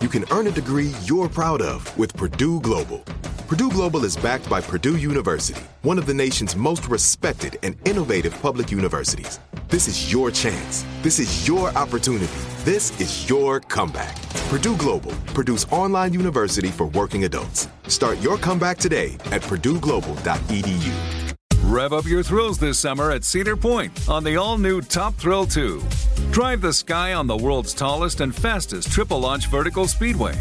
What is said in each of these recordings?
You can earn a degree you're proud of with Purdue Global. Purdue Global is backed by Purdue University, one of the nation's most respected and innovative public universities. This is your chance. This is your opportunity. This is your comeback. Purdue Global, Purdue's online university for working adults. Start your comeback today at purdueglobal.edu. Rev up your thrills this summer at Cedar Point on the all new Top Thrill 2. Drive the sky on the world's tallest and fastest triple launch vertical speedway.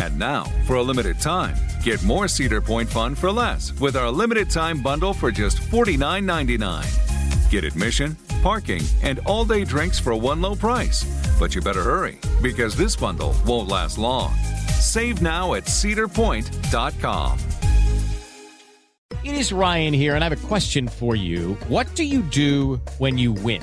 And now, for a limited time, get more Cedar Point fun for less with our limited time bundle for just $49.99. Get admission, parking, and all day drinks for one low price. But you better hurry because this bundle won't last long. Save now at cedarpoint.com. It is Ryan here, and I have a question for you. What do you do when you win?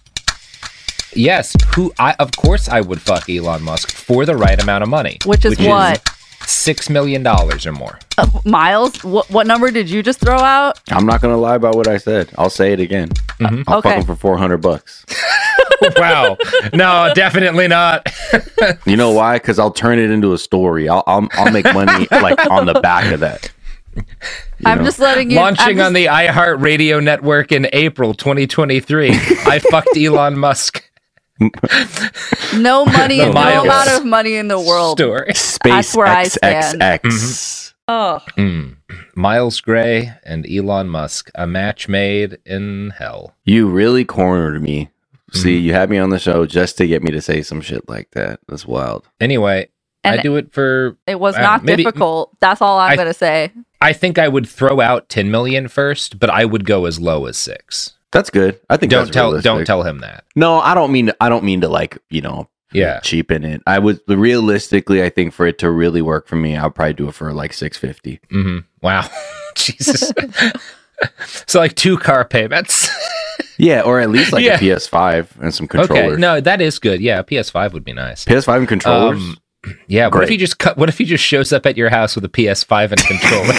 Yes, who I of course I would fuck Elon Musk for the right amount of money. Which is what? Six million dollars or more. Uh, Miles, what, what number did you just throw out? I'm not gonna lie about what I said. I'll say it again. Mhm. I'll Okay. fuck him for 400 bucks. wow. No, definitely not. You know why? Because I'll turn it into a story. I'll I'll, I'll make money like on the back of that. You I'm know? just letting you. I'm Launching just- on the iHeartRadio network in April 2023. I fucked Elon Musk no money, The no amount of money in the world. story. Space That's where I stand. XXX. Oh, Mm. Miles Gray and Elon Musk, a match made in hell. You really cornered me. See, Mm-hmm. you had me on the show just to get me to say some shit like that. That's wild. Anyway, And I do it for it was uh, not maybe- difficult. That's all I'm I- gonna say. I think I would throw out 10 million first, but I would go as low as 6. That's good. I think Don't that's tell realistic. don't tell him that. No, I don't mean I don't mean to like you know Yeah. cheapen it. I would realistically, I think for it to really work for me, I'll probably do it for like six fifty. hmm Wow. Jesus. so like two car payments. Yeah, or at least like Yeah. a PS5 and some controllers. okay. No, that is good. Yeah, a PS5 would be nice. PS5 and controllers. Um, yeah, what if he just cut what if he just shows up at your house with a PS5 and controller?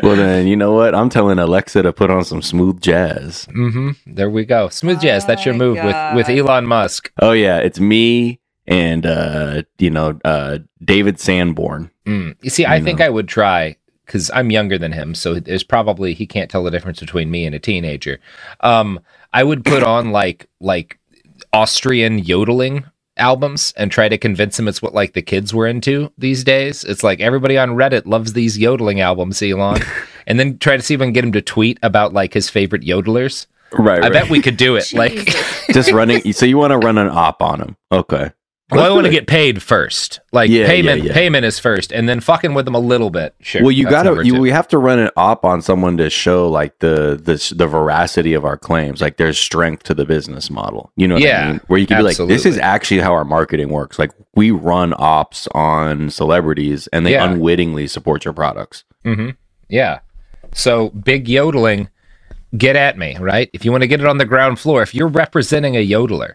well, then you know what? I'm telling Alexa to put on some smooth jazz. hmm There we go. Smooth jazz. That's your my move with with God. Elon Musk. Oh yeah, it's me and uh, you know uh, David Sanborn. Mm. You see, I You think know. I would try because I'm younger than him, so there's probably he can't tell the difference between me and a teenager. Um, I would put on like like Austrian yodeling albums and try to convince him it's what like the kids were into these days. It's like everybody on Reddit loves these yodeling albums, Elon, and then try to see if I can get him to tweet about like his favorite yodelers. Right. I bet we could do it. Like, just running. So you want to run an op on him? Okay. Well, I want to get paid first. Like Yeah, yeah, payment, yeah. payment is first, and then fucking with them a little bit. Sure. Well, you gotta. You, we have to run an op on someone to show like the the the veracity of our claims. Like there's strength to the business model. You know what Yeah, I mean? Where you can be like, this is actually how our marketing works. Like we run ops on celebrities, and they Yeah. unwittingly support your products. Mm-hmm. Yeah. So big yodeling, get at me, right? If you want to get it on the ground floor, if you're representing a yodeler,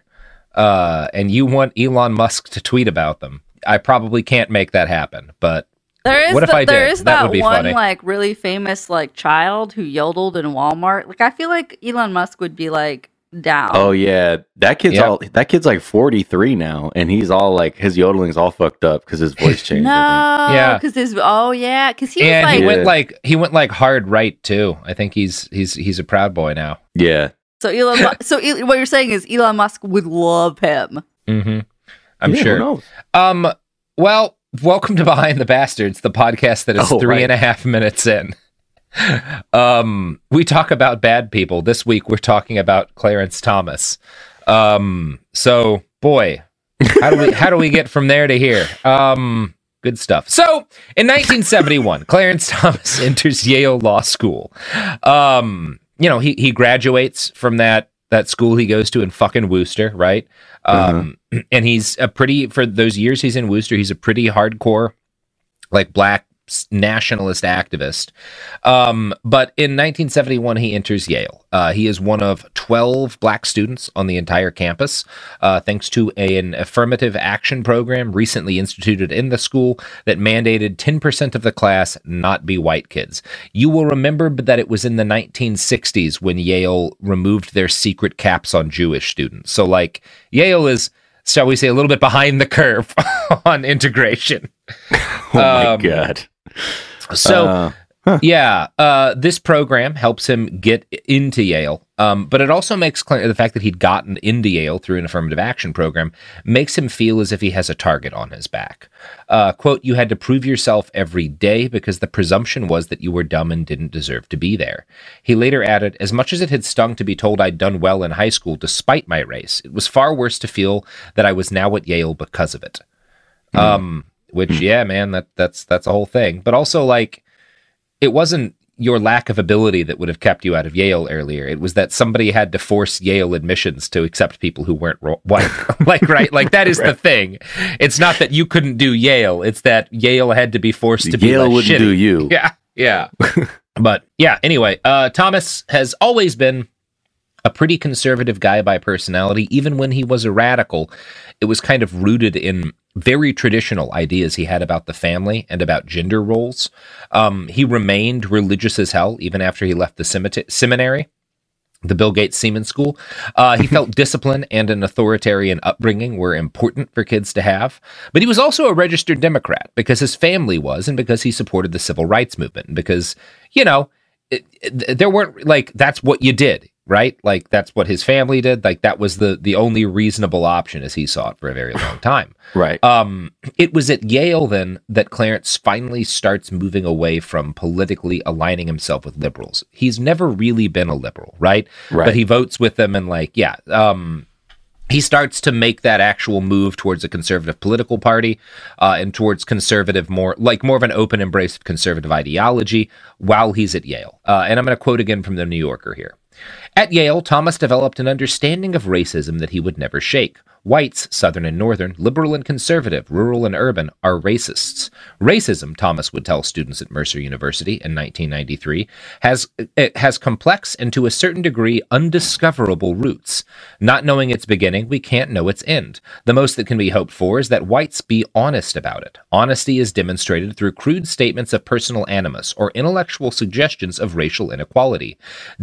uh, and you want Elon Musk to tweet about them, I probably can't make that happen. But There is What if the- I there did? is That that, would be one funny. like really famous like child who yodeled in Walmart. Like I feel like Elon Musk would be like down. Oh yeah, that kid's Yep. all that kid's like forty three now, and he's all like his yodeling's all fucked up because his voice changed. I no, Yeah. because his oh yeah, because he was like he went Yeah. like he went like hard right too. I think he's he's he's a proud boy now. yeah. So Elon. So El- what you're saying is Elon Musk would love him. hmm I'm Yeah, who sure. knows? Um. Well, welcome to Behind the Bastards, the podcast that is Oh, three right. and a half minutes in. Um, we talk about bad people. This week we're talking about Clarence Thomas. Um, so boy, how do we how do we get from there to here? Um, good stuff. So in 1971, Clarence Thomas enters Yale Law School. Um, you know, he he graduates from that that school he goes to in fucking Worcester, right? Um, and he's a pretty for those years he's in Worcester, he's a pretty hardcore like black nationalist activist. Um, but in 1971, he enters Yale. Uh, he is one of 12 black students on the entire campus, uh, thanks to an affirmative action program recently instituted in the school that mandated 10% of the class not be white kids. You will remember that it was in the 1960s when Yale removed their secret caps on Jewish students. So, like, Yale is, shall we say, a little bit behind the curve on integration. Oh my Um, god. So, Uh, yeah, uh, this program helps him get into Yale, um, but it also makes clear the fact that he'd gotten into Yale through an affirmative action program makes him feel as if he has a target on his back. Uh, quote, you had to prove yourself every day because the presumption was that you were dumb and didn't deserve to be there. He later added, as much as it had stung to be told I'd done well in high school despite my race, it was far worse to feel that I was now at Yale because of it. Um, which, yeah, man, that that's that's a whole thing. But also, like, it wasn't your lack of ability that would have kept you out of Yale earlier. It was that somebody had to force Yale admissions to accept people who weren't ro- white. like, right? Like that is the thing. It's not that you couldn't do Yale. It's that Yale had to be forced to be Yale wouldn't shitty. do you. Yeah, yeah. but yeah. Anyway, uh, Thomas has always been a pretty conservative guy by personality. Even when he was a radical, it was kind of rooted in very traditional ideas he had about the family and about gender roles. Um, he remained religious as hell even after he left the semita- seminary. The Bill Gates Seaman School. Uh, he felt discipline and an authoritarian upbringing were important for kids to have. But he was also a registered Democrat because his family was, and because he supported the civil rights movement, and because, you know, it, it- there weren't like that's what you did right? Like that's what his family did. Like that was the the only reasonable option as he saw it for a very long time. Right. um it was at yale then that clarence finally starts moving away from politically aligning himself with liberals. He's never really been a liberal right, Right. but he votes with them and like yeah um he starts to make that actual move towards a conservative political party uh, and towards conservative more like more of an open embrace of conservative ideology while he's at yale. Uh, and i'm going to quote again from the new yorker here at Yale, Thomas developed an understanding of racism that he would never shake. Whites, Southern and Northern, liberal and conservative, rural and urban, are racists. Racism, Thomas would tell students at Mercer University in 1993, has has complex and to a certain degree undiscoverable roots. Not knowing its beginning, we can't know its end. The most that can be hoped for is that whites be honest about it. Honesty is demonstrated through crude statements of personal animus or intellectual suggestions of racial inequality.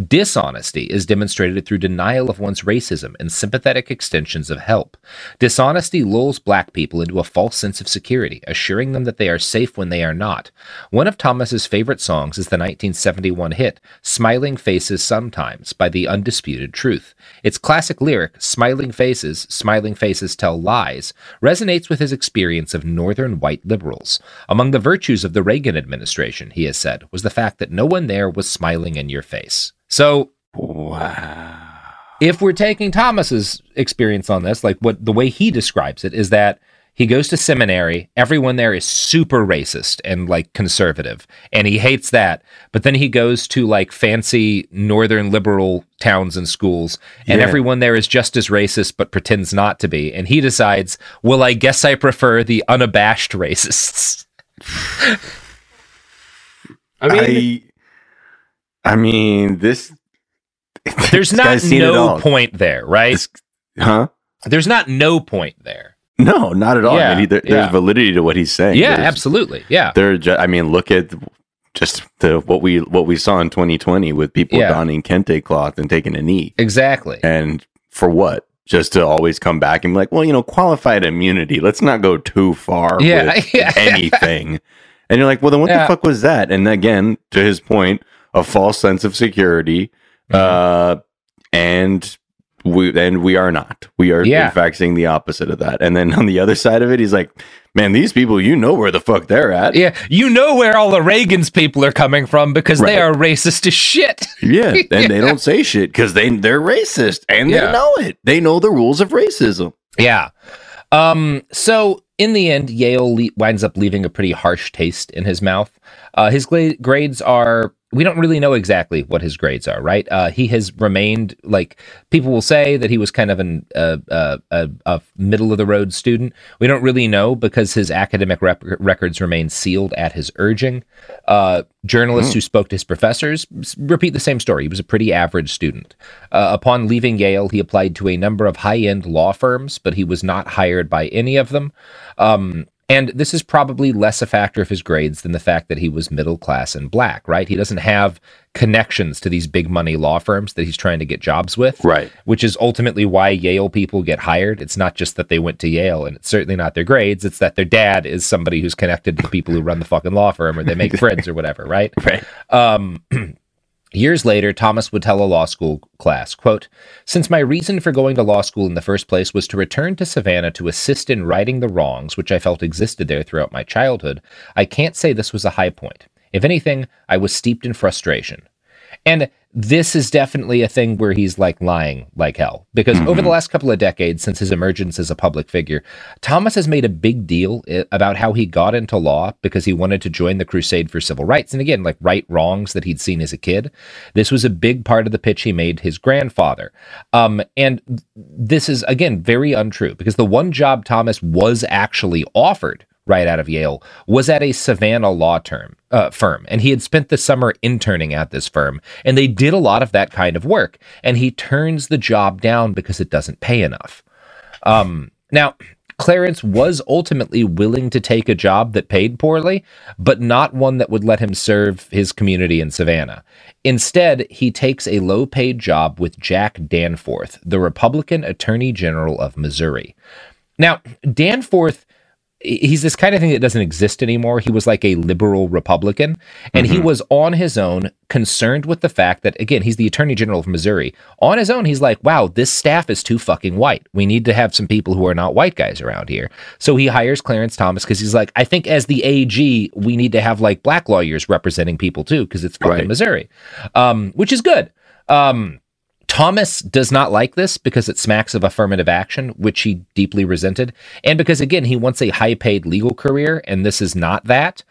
Dishonesty is demonstrated through denial of one's racism and sympathetic extensions of help. Dishonesty lulls black people into a false sense of security, assuring them that they are safe when they are not. One of Thomas's favorite songs is the 1971 hit Smiling Faces Sometimes by The Undisputed Truth. Its classic lyric, Smiling Faces, Smiling Faces Tell Lies, resonates with his experience of northern white liberals. Among the virtues of the Reagan administration, he has said, was the fact that no one there was smiling in your face. So, wow. if we're taking Thomas's experience on this, like what the way he describes it is that he goes to seminary, everyone there is super racist and like conservative, and he hates that. But then he goes to like fancy northern liberal towns and schools, and Yeah. everyone there is just as racist but pretends not to be. And he decides, well, I guess I prefer the unabashed racists. I mean, I, mean, this. There's not guy's seen it no point there, right? This- huh? There's not no point there. No, not at all. Yeah, I mean, there, yeah. there's validity to what he's saying. Yeah, There's- absolutely. Yeah. They're. I mean, look at just the what we what we saw in 2020 with people Yeah. donning kente cloth and taking a knee. Exactly. And for what? Just to always come back and be like, well, you know, qualified immunity. Let's not go too far Yeah, with anything. And you're like, well, then what the fuck was that? And again, to his point, a false sense of security. Mm-hmm. Uh, and we and we are not. We are Yeah. in fact seeing the opposite of that. And then on the other side of it, he's like, man, these people, you know where the fuck they're at. Yeah, you know where all the Reagan's people are coming from because they are racist as shit. Yeah, and they don't say shit because they they're racist and Yeah. they know it. They know the rules of racism. Yeah. Um. So in the end, Yale le- winds up leaving a pretty harsh taste in his mouth. Uh, his gla- grades are. We don't really know exactly what his grades are, right? Uh, he has remained like people will say that he was kind of an uh, uh, a, a middle of the road student. We don't really know because his academic rep- records remain sealed at his urging. Uh, journalists who spoke to his professors repeat the same story. He was a pretty average student. Uh, upon leaving Yale, he applied to a number of high end law firms, but he was not hired by any of them. Um, and this is probably less a factor of his grades than the fact that he was middle class and black, right? He doesn't have connections to these big money law firms that he's trying to get jobs with Right. which is ultimately why Yale people get hired. It's not just that they went to Yale, and it's certainly not their grades. It's that their dad is somebody who's connected to the people who run the fucking law firm, or they make friends or whatever, right? Right. Um, years later, Thomas would tell a law school class, quote, Since my reason for going to law school in the first place was to return to Savannah to assist in righting the wrongs which I felt existed there throughout my childhood, I can't say this was a high point. If anything, I was steeped in frustration. And this is definitely a thing where he's like lying like hell. Because over the last couple of decades, since his emergence as a public figure, Thomas has made a big deal about how he got into law because he wanted to join the crusade for civil rights. And again, like right wrongs that he'd seen as a kid. This was a big part of the pitch he made his grandfather. Um, and this is, again, very untrue because the one job Thomas was actually offered right out of Yale was at a Savannah law term uh, firm, and he had spent the summer interning at this firm, and they did a lot of that kind of work. And he turns the job down because it doesn't pay enough. Um, now, Clarence was ultimately willing to take a job that paid poorly, but not one that would let him serve his community in Savannah. Instead, he takes a low paid job with Jack Danforth, the Republican Attorney General of Missouri. Now, Danforth he's this kind of thing that doesn't exist anymore. He was like a liberal Republican, and he was on his own concerned with the fact that, again, he's the Attorney General of Missouri. On his own, he's like, wow, this staff is too fucking white. We need to have some people who are not white guys around here. So he hires Clarence Thomas because he's like, I think as the AG, we need to have like black lawyers representing people too, because it's fucking Right. Missouri, um, which is good. Um, Thomas does not like this because it smacks of affirmative action, which he deeply resented, and because again he wants a high-paid legal career, and this is not that.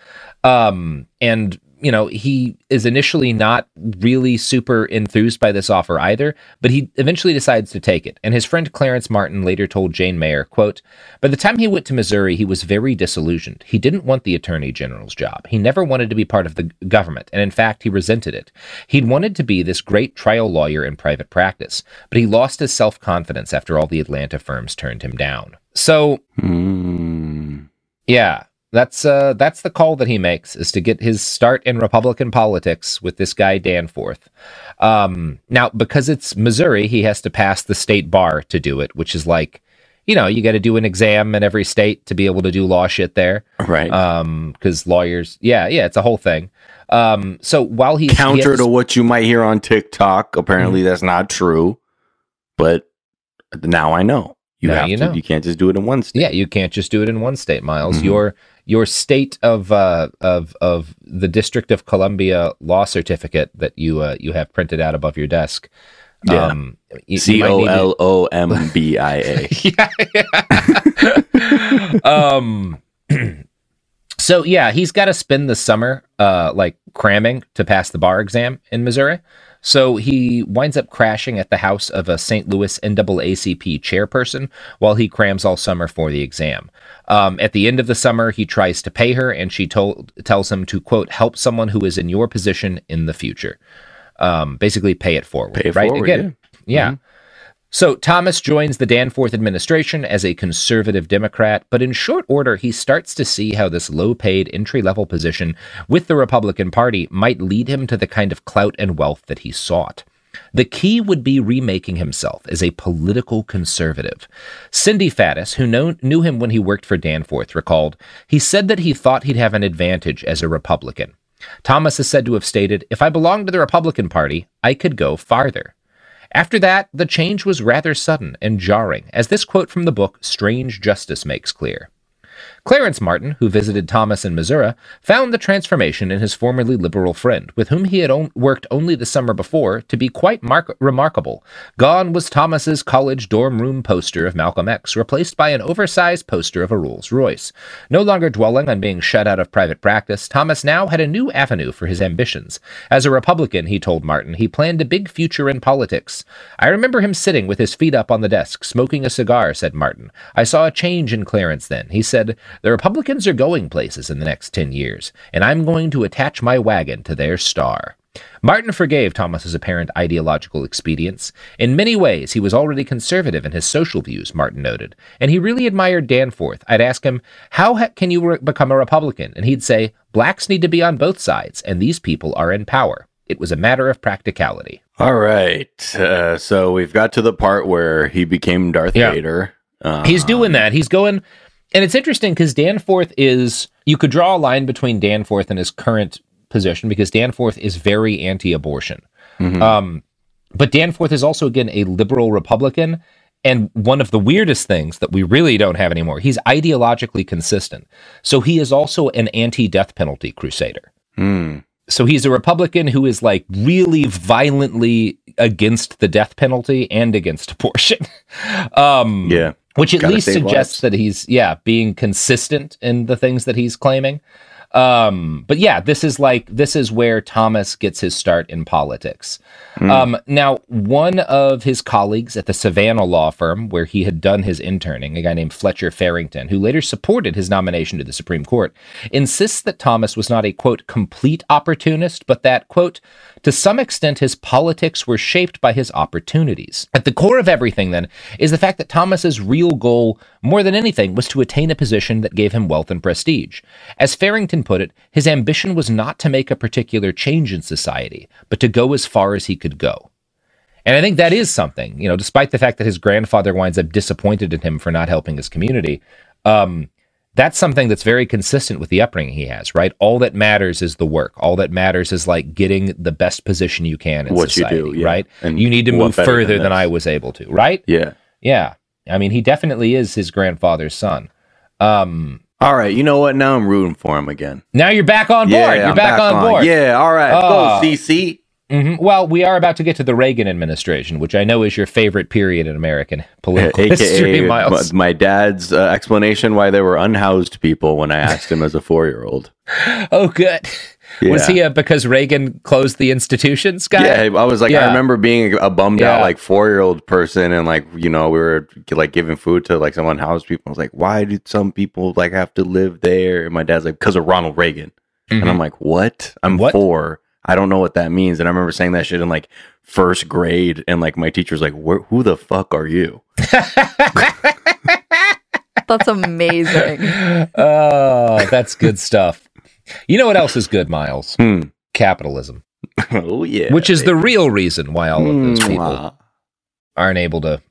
Um, and you know he is initially not really super enthused by this offer either, but he eventually decides to take it. And his friend Clarence Martin later told Jane Mayer, "quote By the time he went to Missouri, he was very disillusioned. He didn't want the attorney general's job. He never wanted to be part of the government, and in fact, he resented it. He'd wanted to be this great trial lawyer in private practice, but he lost his self confidence after all the Atlanta firms turned him down. So, Mm. yeah, that's uh, that's the call that he makes is to get his start in Republican politics with this guy Danforth. Um, now, because it's Missouri, he has to pass the state bar to do it, which is like, you know, you got to do an exam in every state to be able to do law shit there. Right. Um, because lawyers, yeah, yeah, it's a whole thing. Um, so while he's he has Counter to to what you might hear on TikTok. Apparently, Mm-hmm. that's not true. But now I know. You Now have you to. know. You can't just do it in one state. Yeah, you can't just do it in one state, Miles. Mhm. Your your state of uh, of of the District of Columbia law certificate that you uh, you have printed out above your desk. Yeah. Um, C O L O M B I A. yeah, yeah. um so yeah he's got to spend the summer uh like cramming to pass the bar exam in missouri so he winds up crashing at the house of a st louis naacp chairperson while he crams all summer for the exam. Um, at the end of the summer he tries to pay her and she told tells him to quote help someone who is in your position in the future. Um, basically pay it forward Pay it right? forward, again yeah. So Thomas joins the Danforth administration as a conservative Democrat, but in short order, he starts to see how this low paid entry level position with the Republican Party might lead him to the kind of clout and wealth that he sought. The key would be remaking himself as a political conservative. Cindy Faddis, who know, knew him when he worked for Danforth, recalled, he said that he thought he'd have an advantage as a Republican. Thomas is said to have stated, If I belonged to the Republican Party, I could go farther. After that, the change was rather sudden and jarring, as this quote from the book Strange Justice makes clear. Clarence Martin, who visited Thomas in Missouri, found the transformation in his formerly liberal friend, with whom he had on- worked only the summer before, to be quite mar- remarkable. Gone was Thomas's college dorm room poster of Malcolm X, replaced by an oversized poster of a Rolls Royce. No longer dwelling on being shut out of private practice, Thomas now had a new avenue for his ambitions. As a Republican, he told Martin, he planned a big future in politics. I remember him sitting with his feet up on the desk, smoking a cigar, said Martin. I saw a change in Clarence then. He said, The Republicans are going places in the next 10 years, and I'm going to attach my wagon to their star. Martin forgave Thomas's apparent ideological expedients. In many ways, he was already conservative in his social views, Martin noted, and he really admired Danforth. I'd ask him, How can you re- become a Republican? And he'd say, Blacks need to be on both sides, and these people are in power. It was a matter of practicality. All right. Uh, so we've got to the part where he became Darth Yeah. Vader. He's doing that. He's going, and it's interesting because Danforth is. You could draw a line between Danforth and his current position because Danforth is very anti-abortion. mhm. Um, but Danforth is also again a liberal Republican, and one of the weirdest things that we really don't have anymore. He's ideologically consistent, so he is also an anti-death penalty crusader. Hmm. So he's a Republican who is like really violently against the death penalty and against abortion. um, yeah. Which at Gotta least suggests lives. that he's yeah being consistent in the things that he's claiming um but yeah this is like this is where thomas gets his start in politics. Hmm. um now one of his colleagues at the savannah law firm where he had done his interning a guy named fletcher farrington who later supported his nomination to the supreme court insists that thomas was not a quote complete opportunist but that quote to some extent his politics were shaped by his opportunities. At the core of everything then is the fact that thomas's real goal more than anything was to attain a position that gave him wealth and prestige. As farrington put it his ambition was not to make a particular change in society but to go as far as he could go and I think that is something, you know, despite the fact that his grandfather winds up disappointed in him for not helping his community. Um, that's something that's very consistent with the upbringing he has, right? All that matters is the work. All that matters is like getting the best position you can in What you do, yeah. right? And you need to move further than than. I was able to, right? Yeah. Yeah. I mean, he definitely is his grandfather's son. Um, All right. You know what? Now I'm rooting for him again. now you're back on board. Yeah, you're I'm back, on board. Yeah. All right. Ah. Go CC. Mhm. Well, we are about to get to the Reagan administration, which I know is your favorite period in American political history, AKA Miles. my, my dad's uh, explanation why they were unhoused people when I asked him as a four year old. Oh, good. Was he a because Reagan closed the institutions guy? Yeah, I was like, I remember being a bummed out like four year old person, and like you know we were like giving food to like some unhoused people. I was like, why did some people like have to live there? And my dad's like, because of Ronald Reagan, and I'm like, what? I'm Mm-hmm. What? four. I don't know what that means. And I remember saying that shit in like first grade, and like my teacher's like, who the fuck are you? That's amazing. oh, that's good stuff. You know what else is good, Miles? Hmm. Capitalism, oh yeah, which is the real reason why all of those people Mwah. aren't able to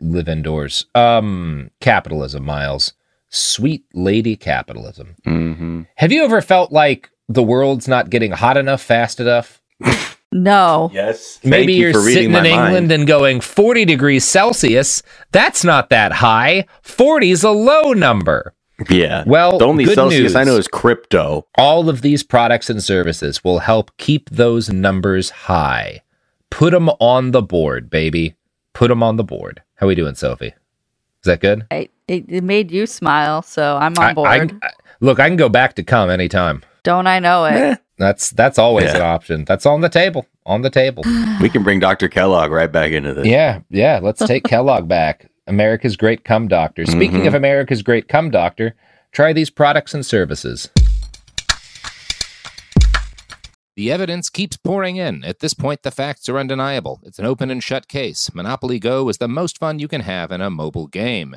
live indoors. Um, capitalism, Miles. Sweet lady capitalism. Mhm. Have you ever felt like the world's not getting hot enough fast enough? No. Yes, Maybe Thank you you're for reading sitting my in England mind. and going 40 degrees Celsius. That's not that high. 40's a low number. Yeah. Well, the only good Celsius I know is crypto. All of these products and services will help keep those numbers high. Put them on the board, baby. Put them on the board. How we doing, Sophie? Is that good? I, it, it made you smile, so I'm I- on board. I- I- look, I can go back to come anytime. Don't I know it? Eh, That's that's always Yeah. an option. That's on the table. On the table. we can bring Dr. Kellogg right back into this. Yeah, yeah. Let's take Kellogg back. America's great cum doctor. Speaking Mhm. of America's great cum doctor, try these products and services. The evidence keeps pouring in. At this point, the facts are undeniable. It's an open and shut case. Monopoly Go is the most fun you can have in a mobile game.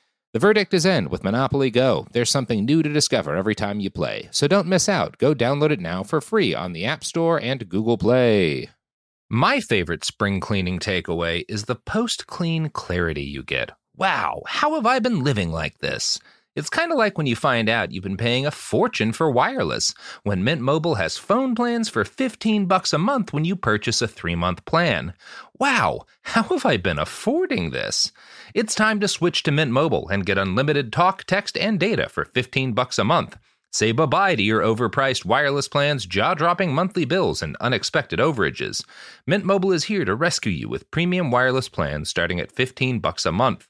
The verdict is in with Monopoly Go. There's something new to discover every time you play. So don't miss out. Go download it now for free on the App Store and Google Play. My favorite spring cleaning takeaway is the post clean clarity you get. Wow, how have I been living like this? It's kind of like when you find out you've been paying a fortune for wireless, when Mint Mobile has phone plans for 15 bucks a month when you purchase a 3-month plan. Wow, how have I been affording this? It's time to switch to Mint Mobile and get unlimited talk, text, and data for 15 bucks a month. Say bye-bye to your overpriced wireless plans, jaw-dropping monthly bills, and unexpected overages. Mint Mobile is here to rescue you with premium wireless plans starting at 15 bucks a month.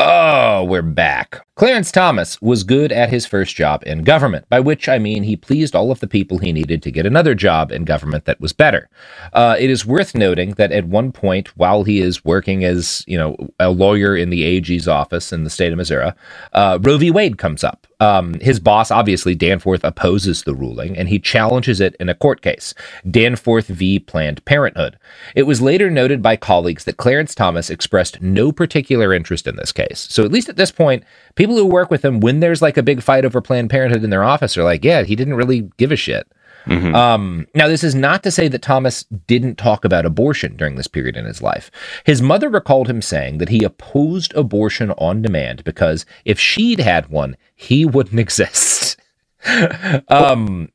Oh, we're back. Clarence Thomas was good at his first job in government, by which I mean he pleased all of the people he needed to get another job in government that was better. Uh, it is worth noting that at one point, while he is working as you know a lawyer in the AG's office in the state of Missouri, uh, Roe v. Wade comes up. Um, his boss, obviously Danforth, opposes the ruling, and he challenges it in a court case, Danforth v. Planned Parenthood. It was later noted by colleagues that Clarence Thomas expressed no particular interest in this case. So at least at this point, people who work with him, when there's like a big fight over Planned Parenthood in their office, are like, yeah, he didn't really give a shit. Um, now, this is not to say that Thomas didn't talk about abortion during this period in his life. His mother recalled him saying that he opposed abortion on demand because if she'd had one, he wouldn't exist. um,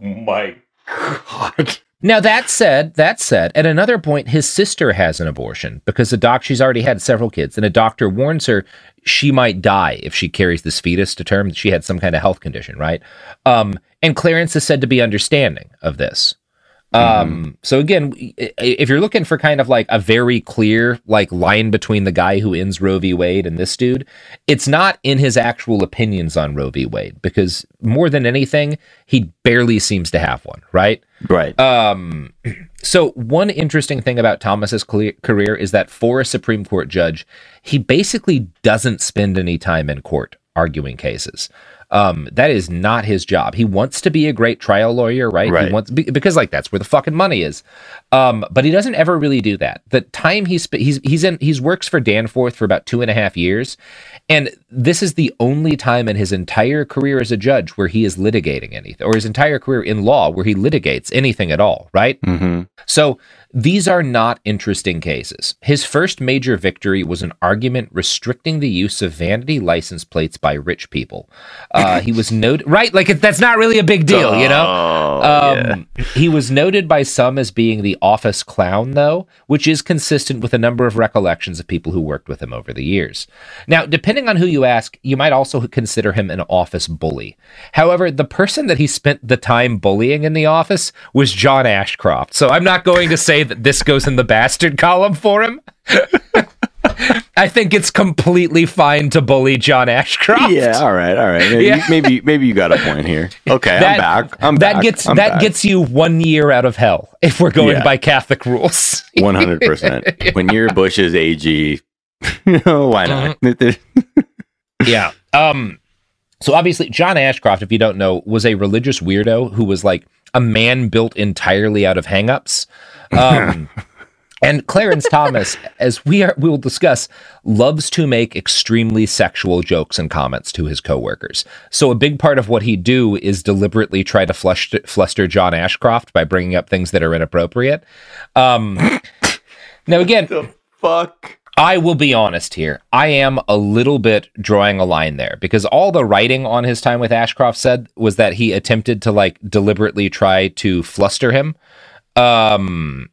My God. now that said, that said, at another point, his sister has an abortion because the doc she's already had several kids, and a doctor warns her she might die if she carries this fetus to term. She had some kind of health condition, right? Um, and Clarence is said to be understanding of this. Um, so again, if you're looking for kind of like a very clear like line between the guy who ends Roe v. Wade and this dude, it's not in his actual opinions on Roe v. Wade because more than anything, he barely seems to have one, right? Right. Um, so one interesting thing about Thomas's career is that for a Supreme Court judge, he basically doesn't spend any time in court arguing cases. Um, that is not his job. He wants to be a great trial lawyer, right? Right. He wants because like that's where the fucking money is. Um, but he doesn't ever really do that. The time he's he's he's in he's works for Danforth for about two and a half years, and this is the only time in his entire career as a judge where he is litigating anything, or his entire career in law where he litigates anything at all, right? Mm-hmm. So these are not interesting cases. His first major victory was an argument restricting the use of vanity license plates by rich people. Uh, he was noted, right? Like that's not really a big deal, you know. Oh, Um, He was noted by some as being the office clown, though, which is consistent with a number of recollections of people who worked with him over the years. Now, depending on who you ask, you might also consider him an office bully. However, the person that he spent the time bullying in the office was John Ashcroft. So I'm not going to say that this goes in the bastard column for him. I think it's completely fine to bully John Ashcroft. Yeah, all right, all right. Maybe, Yeah. maybe maybe you got a point here. Okay, That- I'm back. I'm that back. gets I'm that back. gets you one year out of hell if we're going Yeah. by Catholic rules. one hundred percent. When you're Bush's AG, you know, why not? Mm-hmm. yeah. Um. So obviously, John Ashcroft, if you don't know, was a religious weirdo who was like a man built entirely out of hangups. Um, and Clarence Thomas, as we are, we will discuss, loves to make extremely sexual jokes and comments to his coworkers. So a big part of what he do is deliberately try to flush, fluster John Ashcroft by bringing up things that are inappropriate. Um, now again, Fuck. I will be honest here. I am a little bit drawing a line there because all the writing on his time with Ashcroft said was that he attempted to like deliberately try to fluster him. Um,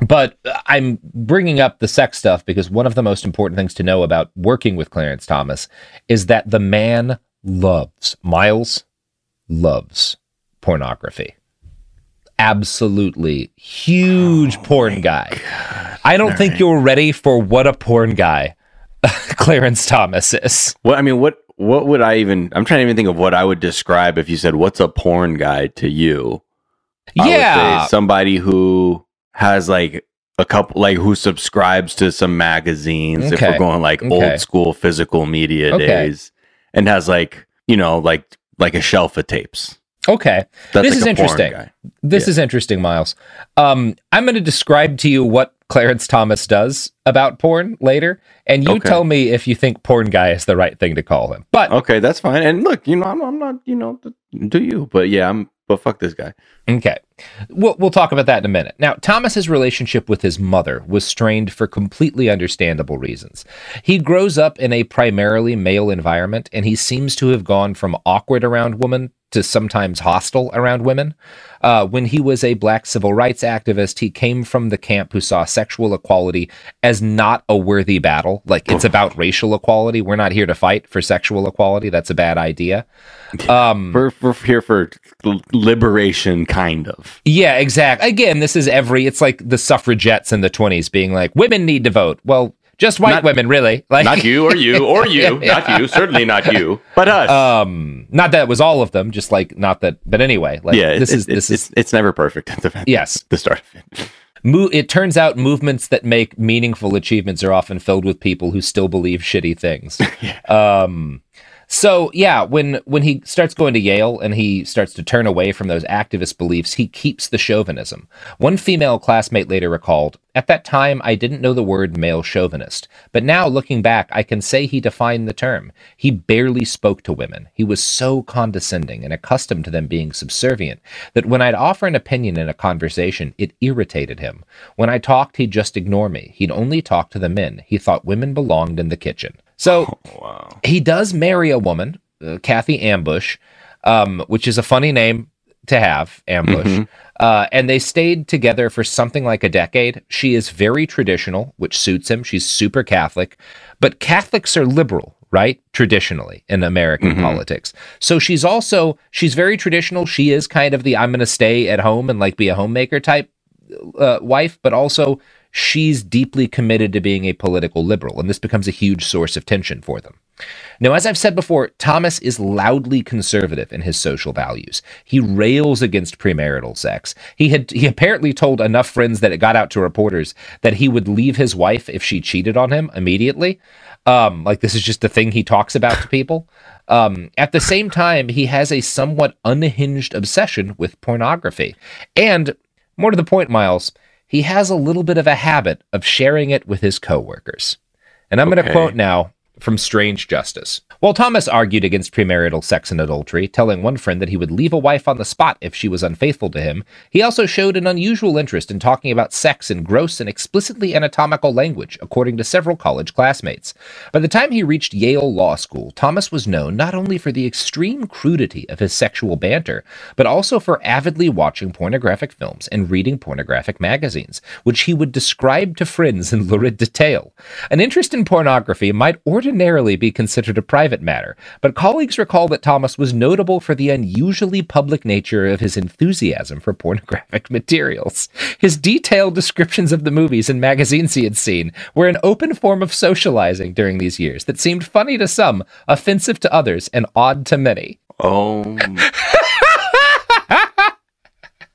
but I'm bringing up the sex stuff because one of the most important things to know about working with Clarence Thomas is that the man loves, Miles loves pornography. Absolutely huge oh porn guy. I don't think you're ready for what a porn guy Clarence Thomas is. What I mean, what what would I even? I'm trying to even think of what I would describe if you said, "What's a porn guy to you?" I would Yeah. say somebody who has like a couple, like who subscribes to some magazines. If we're going like Okay. old school physical media Okay. days, and has like you know like like a shelf of tapes. Okay. That's this like is interesting. This is interesting, Miles. Um, I'm going to describe to you what Clarence Thomas does about porn later, and you Okay. tell me if you think porn guy is the right thing to call him. But Okay, that's fine. And look, you know, I'm, I'm not, you know, do you? But yeah, I'm. But fuck this guy. Okay. We'll, we'll talk about that in a minute. Now, Thomas's relationship with his mother was strained for completely understandable reasons. He grows up in a primarily male environment, and he seems to have gone from awkward around women to sometimes hostile around women. Uh, when he was a black civil rights activist, he came from the camp who saw sexual equality as not a worthy battle. Like, it's about racial equality. We're not here to fight for sexual equality. That's a bad idea. Um, We're, we're here for liberation, kind of. Yeah, exactly. Again, this is every. It's like the suffragettes in the twenties being like, "Women need to vote." Well, just white Not- women, really. Like, Not you or you or you, not you, certainly not you, but us. um, not that it was all of them. Just like not that. But anyway, like, yeah, this it's, is this it's, is it's never perfect at the yes. the start of it. Mo- it turns out movements that make meaningful achievements are often filled with people who still believe shitty things. Um, so yeah, when when he starts going to Yale and he starts to turn away from those activist beliefs, he keeps the chauvinism. One female classmate later recalled, "At that time, I didn't know the word male chauvinist, but now looking back, I can say he defined the term. He barely spoke to women. He was so condescending and accustomed to them being subservient that when I'd offer an opinion in a conversation, it irritated him. When I talked, he'd just ignore me. He'd only talk to the men. He thought women belonged in the kitchen." So he does marry a woman, uh, Kathy Ambush, um, which is a funny name to have, Ambush. Mhm. Uh, and they stayed together for something like a decade. She is very traditional, which suits him. She's super Catholic, but Catholics are liberal, right? Traditionally in American Mhm. politics. So she's also she's very traditional. She is kind of the I'm going to stay at home and like be a homemaker type uh, wife, but also she's deeply committed to being a political liberal, and this becomes a huge source of tension for them. Now, as I've said before, Thomas is loudly conservative in his social values. He rails against premarital sex. He had he apparently told enough friends that it got out to reporters that he would leave his wife if she cheated on him immediately. Um, like this is just a thing he talks about to people. Um, at the same time, he has a somewhat unhinged obsession with pornography. And more to the point, Miles, he has a little bit of a habit of sharing it with his coworkers. And I'm going to quote now from Strange Justice. While Thomas argued against premarital sex and adultery, telling one friend that he would leave a wife on the spot if she was unfaithful to him, he also showed an unusual interest in talking about sex in gross and explicitly anatomical language, according to several college classmates. By the time he reached Yale Law School, Thomas was known not only for the extreme crudity of his sexual banter, but also for avidly watching pornographic films and reading pornographic magazines, which he would describe to friends in lurid detail. An interest in pornography might ordinarily be considered a private matter, but colleagues recall that Thomas was notable for the unusually public nature of his enthusiasm for pornographic materials. His detailed descriptions of the movies and magazines he had seen were an open form of socializing during these years that seemed funny to some, offensive to others, and odd to many. Oh.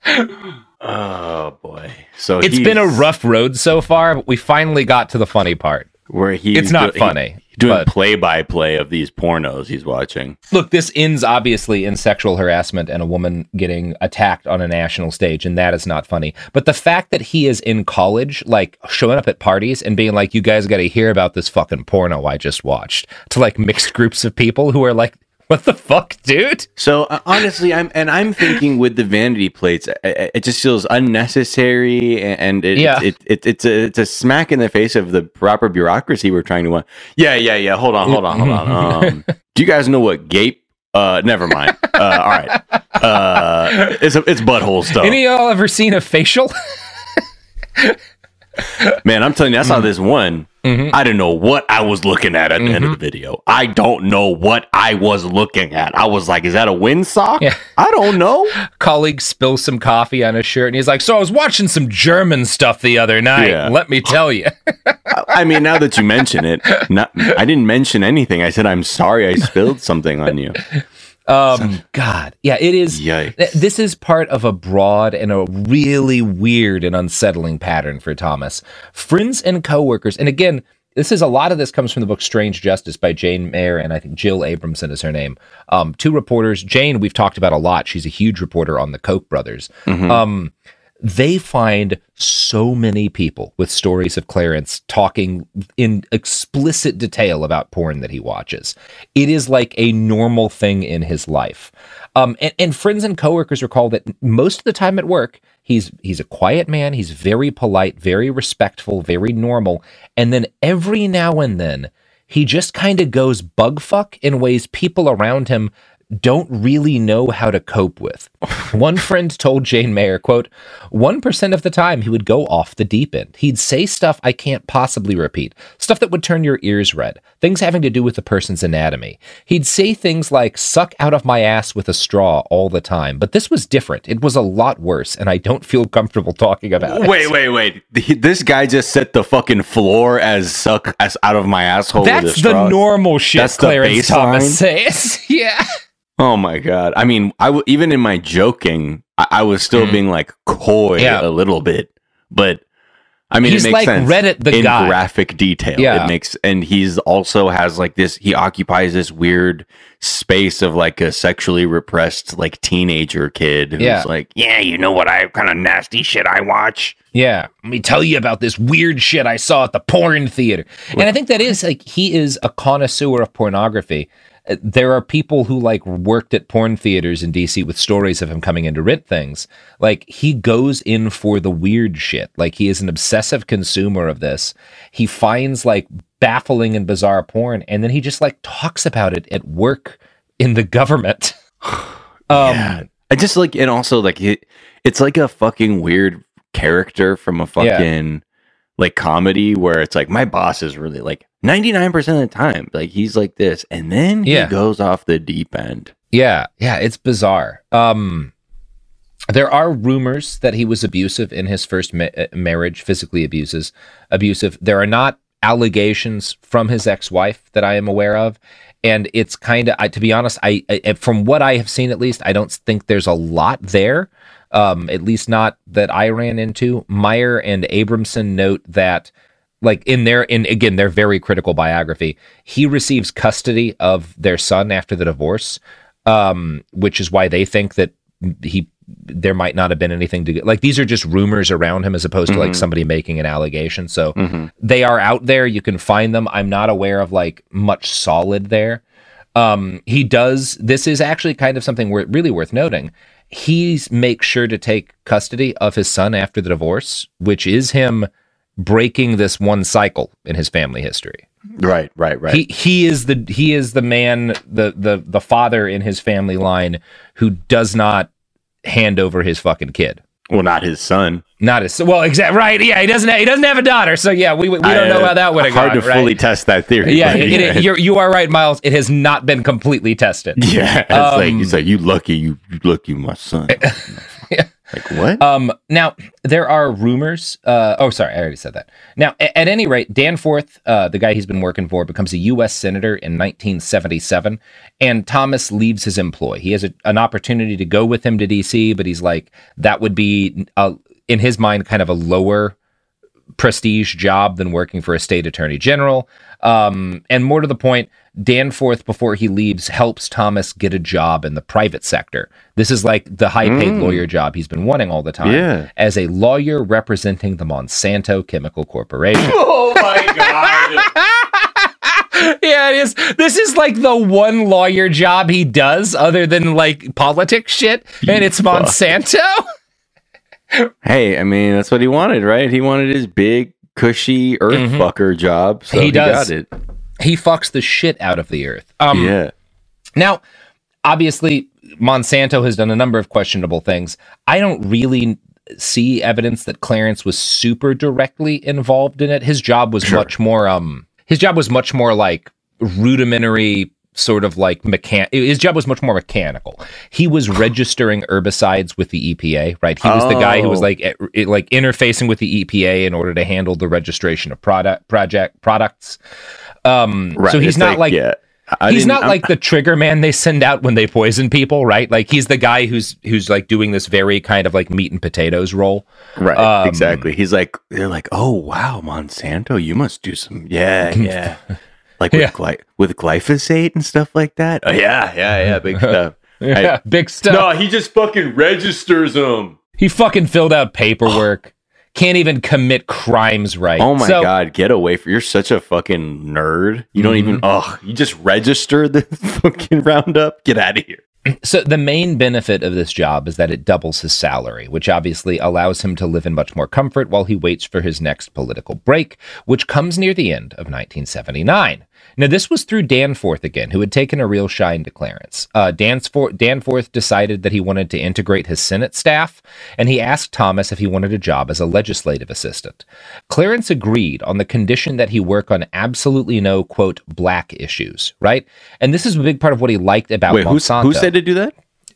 oh boy. So It's been a rough road so far, but we finally got to the funny part. where he's It's not funny, he- doing play by play of these pornos he's watching. Look, this ends obviously in sexual harassment and a woman getting attacked on a national stage, and that is not funny. But the fact that he is in college, like showing up at parties and being like, you guys got to hear about this fucking porno I just watched, to like mixed groups of people who are like, what the fuck, dude? So uh, honestly, I'm and I'm thinking with the vanity plates, I- I- it just feels unnecessary, and it, Yeah. it, it, it's a it's a smack in the face of the proper bureaucracy we're trying to want. Yeah, yeah, yeah. Hold on, hold on, hold on. Um, do you guys know what gape? Uh, never mind. Uh, all right. Uh, it's it's butthole stuff. Any of y'all ever seen a facial? Man, I'm telling you, I Mm-hmm. saw this one. I didn't know what I was looking at at the end of the Mm-hmm. video. I don't know what I was looking at. I was like, is that a windsock? Yeah. I don't know. Colleague spills some coffee on his shirt, and he's like, so I was watching some German stuff the other night. Yeah. Let me tell you. I mean, now that you mention it, not, I didn't mention anything. I said, I'm sorry I spilled something on you. Um, God, yeah, it is. Yikes. This is part of a broad and a really weird and unsettling pattern for Thomas. Friends and coworkers, and again, this is a lot of this comes from the book Strange Justice by Jane Mayer and I think Jill Abramson is her name. Um, two reporters. Jane, we've talked about a lot. She's a huge reporter on the Koch brothers. Um, they find so many people with stories of Clarence talking in explicit detail about porn that he watches. It is like a normal thing in his life. Um, and, and friends and coworkers recall that most of the time at work, he's he's a quiet man. He's very polite, very respectful, very normal. And then every now and then, he just kind of goes bug fuck in ways people around him don't really know how to cope with. One friend told Jane Mayer, quote, 1% of the time he would go off the deep end. He'd say stuff I can't possibly repeat, stuff that would turn your ears red, things having to do with the person's anatomy. He'd say things like, suck out of my ass with a straw all the time. But this was different. It was a lot worse, and I don't feel comfortable talking about it. Wait, wait, wait. This guy just set the fucking floor as suck as out of my asshole. That's the normal shit That's Clarence? Thomas says. yeah. Oh my god! I mean, I w- even in my joking, I, I was still being like coy Mm. Yeah. a little bit, but I mean, He's it makes like sense. Reddit the in guy. graphic detail. Yeah. It makes, and he's also has like this. He occupies this weird space of like a sexually repressed like teenager kid who's Yeah. like, yeah, you know what? I kind of nasty shit I watch. Yeah, let me tell you about this weird shit I saw at the porn theater. And I think that is like he is a connoisseur of pornography. There are people who like worked at porn theaters in DC with stories of him coming in to rent things. Like he goes in for the weird shit. Like he is an obsessive consumer of this. He finds like baffling and bizarre porn and then he just like talks about it at work in the government. Um yeah. I just like, and also like it, it's like a fucking weird character from a fucking like comedy where it's like my boss is really like 99% of the time like he's like this and then he goes off the deep end Yeah, yeah, it's bizarre. Um, there are rumors that he was abusive in his first ma- uh, marriage, physically abuses, abusive. There are not allegations from his ex-wife that I am aware of, and it's kind of, to be honest, I, I from what I have seen at least, I don't think there's a lot there. Um, at least not that I ran into. Mayer and Abramson note that like in their in again their very critical biography, he receives custody of their son after the divorce, um, which is why they think that he there might not have been anything to get like these are just rumors around him as opposed to like Mhm. somebody making an allegation. So Mhm. they are out there. You can find them. I'm not aware of like much solid there. Um, he does. This is actually kind of something really worth noting. He's makes sure to take custody of his son after the divorce, which is him breaking this one cycle in his family history. Right, right, right. He he is the he is the man the the the father in his family line who does not hand over his fucking kid. Well, not his son. Not his well, exactly right. Yeah, he doesn't. Have, he doesn't have a daughter. So yeah, we we don't I, know how that would have Hard to right? fully test that theory. Yeah, it, it, you're, you are right, Miles. It has not been completely tested. yeah. It's Um, like it's like you lucky you lucky my son. Like what? Um, now there are rumors. Uh, oh, sorry, I already said that. Now, a- at any rate, Danforth, uh, the guy he's been working for, becomes a U.S. senator in 1977, and Thomas leaves his employ. He has a, an opportunity to go with him to D.C., but he's like that would be, uh, in his mind, kind of a lower prestige job than working for a state attorney general. Um, and more to the point, Danforth, before he leaves, helps Thomas get a job in the private sector. This is like the high paid Mm. lawyer job he's been wanting all the time Yeah. as a lawyer representing the Monsanto Chemical Corporation. oh my god. yeah, it is. This is like the one lawyer job he does other than like politics shit, and it's fuck. Monsanto. hey, I mean that's what he wanted, right? He wanted his big, cushy earth Mhm. fucker job. So He he, does. got it. He fucks the shit out of the earth. Um, yeah. Now, obviously, Monsanto has done a number of questionable things. I don't really see evidence that Clarence was super directly involved in it. His job was Sure. much more um his job was much more like rudimentary sort of like mechan his job was much more mechanical. He was registering herbicides with the EPA, right? He was the guy who was Oh. like eh, like interfacing with the EPA in order to handle the registration of product project products. Um Right. so he's It's not like, yeah. I he's didn't- I'm- like the trigger man they send out when they poison people, right? Like he's the guy who's who's like doing this very kind of like meat and potatoes role. Right, Um, exactly. He's like, they're like, oh wow, Monsanto, you must do some, yeah, yeah, like with, Yeah. gly- with glyphosate and stuff like that. Oh yeah, yeah, yeah, big stuff. Yeah, big stuff. No, he just fucking registers them. He fucking filled out paperwork. Can't even commit crimes right. Oh my So- god, get away from! You're such a fucking nerd. You don't even. Oh, you just registered the fucking roundup. Get out of here. So the main benefit of this job is that it doubles his salary, which obviously allows him to live in much more comfort while he waits for his next political break, which comes near the end of 1979. Now, this was through Danforth again, who had taken a real shine to Clarence. Uh, Danforth, Danforth decided that he wanted to integrate his Senate staff, and he asked Thomas if he wanted a job as a legislative assistant. Clarence agreed on the condition that he work on absolutely no, quote, black issues, right? And this is a big part of what he liked about Wait, Monsanto. who said to do that?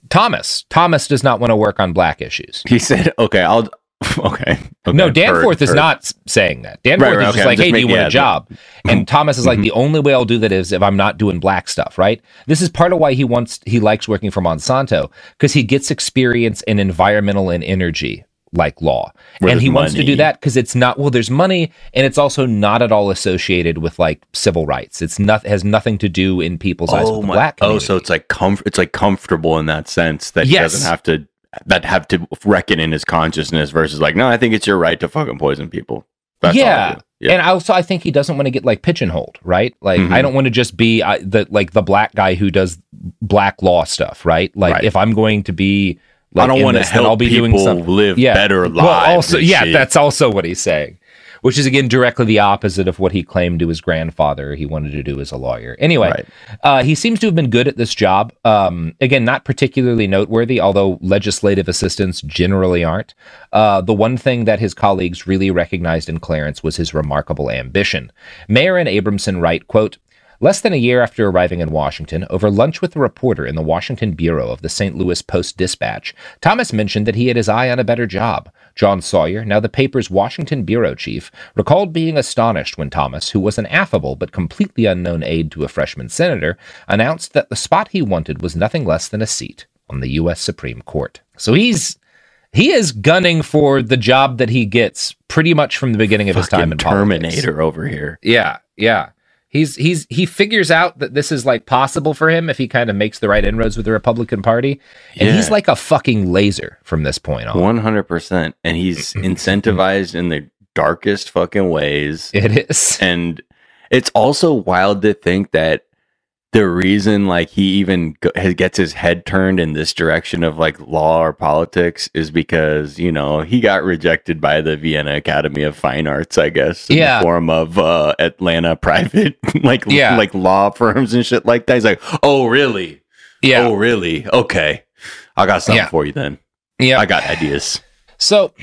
Thomas. Thomas does not want to work on black issues. He said, "Okay, I'll." Okay. okay no, Danforth heard, is heard. not saying that. Danforth Right, right, is okay, just I'm like, just hey, do you want yeah, a job? And Thomas is like, mm-hmm. the only way I'll do that is if I'm not doing black stuff, right? This is part of why he wants, he likes working for Monsanto because he gets experience in environmental and energy like law. Where and he there's wants to do that because it's not, well, there's money and it's also not at all associated with like civil rights. It's not, has nothing to do in people's eyes oh with Oh my! black Oh, so it's like comf- It's like comfortable in that sense that he doesn't have to that have to reckon in his consciousness versus like, no, I think it's your right to fucking poison people. That's all I yeah. do. yeah. And also, I think he doesn't want to get like pigeonholed, right? Like, Mhm. I don't want to just be uh, the like the black guy who does black law stuff, right? Like, Right. if I'm going to be, like, I don't want to help I'll be doing people something. live Yeah. better lives. Well, also, yeah, shit. that's also what he's saying, which is again directly the opposite of what he claimed to his grandfather he wanted to do as a lawyer. Anyway, Right. uh, he seems to have been good at this job. Um, again, not particularly noteworthy, although legislative assistants generally aren't. Uh, the one thing that his colleagues really recognized in Clarence was his remarkable ambition. Mayer and Abramson write, quote, Less than a year after arriving in Washington, over lunch with a reporter in the Washington bureau of the St. Louis Post Dispatch, Thomas mentioned that he had his eye on a better job. John Sawyer, now the paper's Washington bureau chief, recalled being astonished when Thomas, who was an affable but completely unknown aide to a freshman senator, announced that the spot he wanted was nothing less than a seat on the U.S. Supreme Court. So he's he is gunning for the job that he gets pretty much from the beginning of his time in Terminator politics. over here. Yeah, yeah. He's he's he figures out that this is like possible for him if he kind of makes the right inroads with the Republican Party, and Yeah. he's like a fucking laser from this point on. One hundred percent, and he's incentivized in the darkest fucking ways. It is, and it's also wild to think that the reason like he even gets his head turned in this direction of like law or politics is because you know he got rejected by the Vienna Academy of Fine Arts, I guess, in Yeah. the form of uh, Atlanta private like Yeah. like law firms and shit like that. He's like, oh really? Yeah. Oh really? Okay, I got something Yeah. for you then. Yeah, I got ideas. So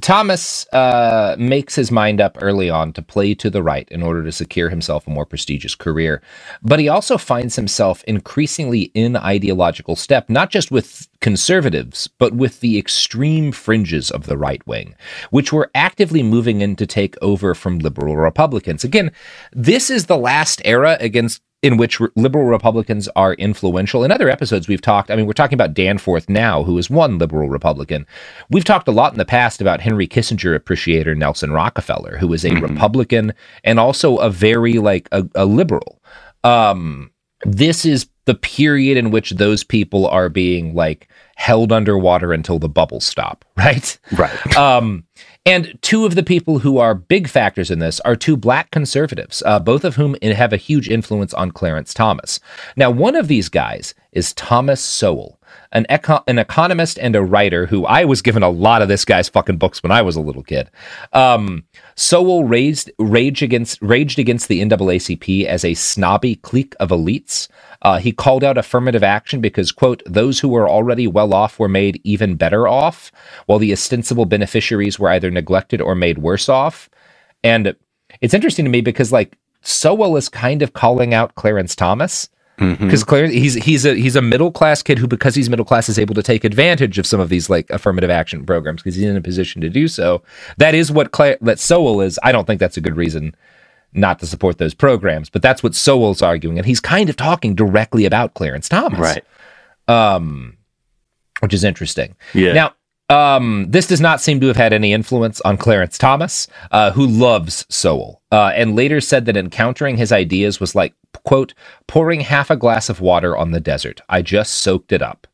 Thomas uh, makes his mind up early on to play to the right in order to secure himself a more prestigious career. But he also finds himself increasingly in ideological step, not just with conservatives, but with the extreme fringes of the right wing, which were actively moving in to take over from liberal Republicans. Again, this is the last era against in which liberal Republicans are influential. In other episodes, we've talked, I mean, we're talking about Danforth now, who is one liberal Republican. We've talked a lot in the past about Henry Kissinger appreciator Nelson Rockefeller, who is a Republican and also a very, like, a, a liberal. Um, this is the period in which those people are being, like, held underwater until the bubbles stop, right? Right. Um, and two of the people who are big factors in this are two black conservatives, uh, both of whom have a huge influence on Clarence Thomas. Now, one of these guys is Thomas Sowell, an, eco- an economist and a writer who I was given a lot of this guy's fucking books when I was a little kid. Um, Sowell raised rage against raged against the NAACP as a snobby clique of elites. Uh, he called out affirmative action because, quote, those who were already well off were made even better off, while the ostensible beneficiaries were either neglected or made worse off. And it's interesting to me because, like, Sowell is kind of calling out Clarence Thomas because Clarence he's he's a he's a middle class kid who because he's middle class is able to take advantage of some of these like affirmative action programs because he's in a position to do so. That is what Cla- that Sowell is. I don't think that's a good reason not to support those programs, but that's what Sowell's arguing, and he's kind of talking directly about Clarence Thomas, Right. Um, which is interesting. Yeah. Now, um, this does not seem to have had any influence on Clarence Thomas, uh, who loves Sowell, uh, and later said that encountering his ideas was like, quote, pouring half a glass of water on the desert. I just soaked it up.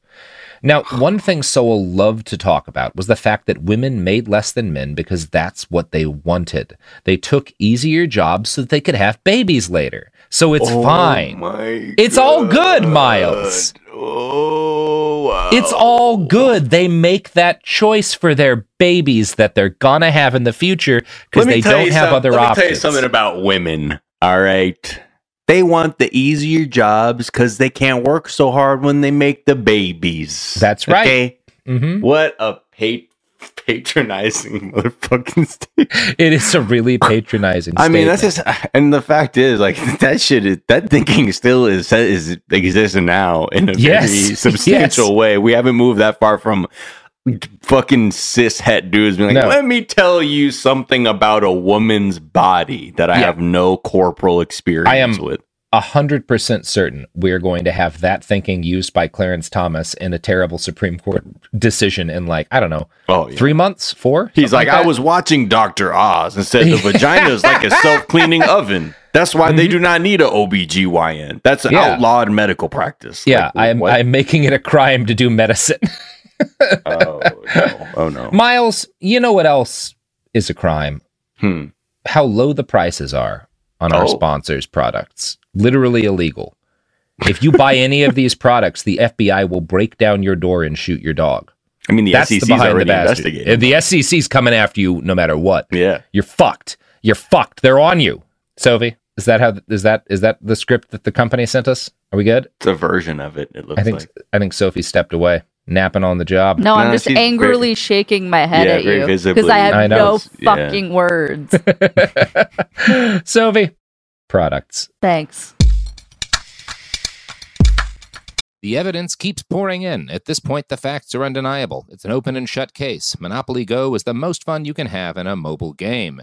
Now, one thing Sowell loved to talk about was the fact that women made less than men because that's what they wanted. They took easier jobs so that they could have babies later. So it's oh fine. It's all good, Miles. Oh, wow. It's all good. They make that choice for their babies that they're gonna have in the future because they don't have some- other let me options. tell you something about women. All right. They want the easier jobs because they can't work so hard when they make the babies. That's right. Okay? Mhm. What a pa- patronizing motherfucking statement. It is a really patronizing. I mean, that's just, and the fact is, like that shit, is, that thinking still is is existing now in a Yes. very substantial Yes. way. We haven't moved that far from fucking cis het dudes being like, No. let me tell you something about a woman's body that I Yeah. have no corporal experience I am with. a hundred percent certain we're going to have that thinking used by Clarence Thomas in a terrible Supreme Court decision in like I don't know, Oh, yeah. three months, four. He's Something like, I was watching Dr. Oz and said the vagina is like a self cleaning oven. That's why they do not need a OBGYN. That's an Mm-hmm. Yeah. outlawed medical practice. Yeah, Like, I'm what? I'm making it a crime to do medicine. oh, no. Oh, no. Miles, you know what else is a crime? Hmm. How low the prices are on our Oh. sponsors' products. Literally illegal. If you buy any of these products, the FBI will break down your door and shoot your dog. I mean, the That's SEC's the behind the already investigating. The SEC's coming after you no matter what. Yeah. You're fucked. You're fucked. They're on you. Sophie, is that how is that is that the script that the company sent us? Are we good? It's a version of it, it looks I think like. I think Sophie stepped away, napping on the job. No, I'm No, just she's angrily shaking my head Yeah, at you because I have I know. no Yeah. fucking words. Sophie, products. Thanks. The evidence keeps pouring in. At this point, the facts are undeniable. It's an open and shut case. Monopoly Go is the most fun you can have in a mobile game.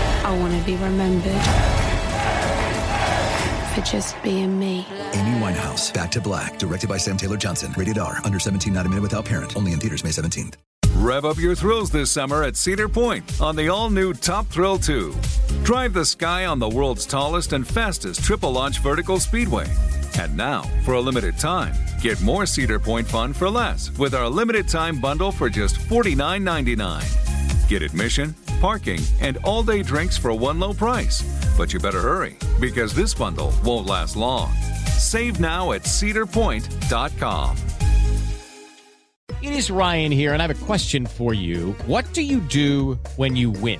I want to be remembered for just being me. Amy Winehouse, Back to Black, directed by Sam Taylor Johnson. Rated R, under 17, not a minute without parent. Only in theaters May 17th. Rev up your thrills this summer at Cedar Point on the all new Top Thrill 2. Drive the sky on the world's tallest and fastest triple launch vertical speedway. And now, for a limited time, get more Cedar Point fun for less with our limited time bundle for just $49.99. Get admission, parking, and all day drinks for one low price. But you better hurry because this bundle won't last long. Save now at cedarpoint.com. It is Ryan here, and I have a question for you. What do you do when you win?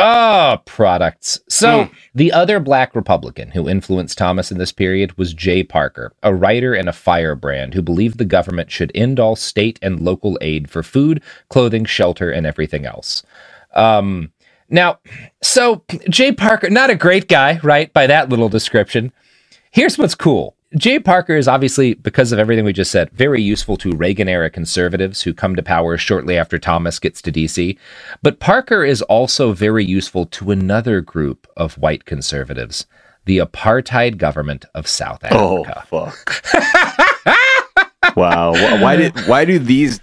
Ah, products. So, the other black Republican who influenced Thomas in this period was Jay Parker, a writer and a firebrand who believed the government should end all state and local aid for food, clothing, shelter, and everything else. Um, now, so Jay Parker, not a great guy, right? By that little description. Here's what's cool. Jay Parker is obviously, because of everything we just said, very useful to Reagan era conservatives who come to power shortly after Thomas gets to DC. But Parker is also very useful to another group of white conservatives, the apartheid government of South Africa. Oh Africa. fuck! wow. Why did why do these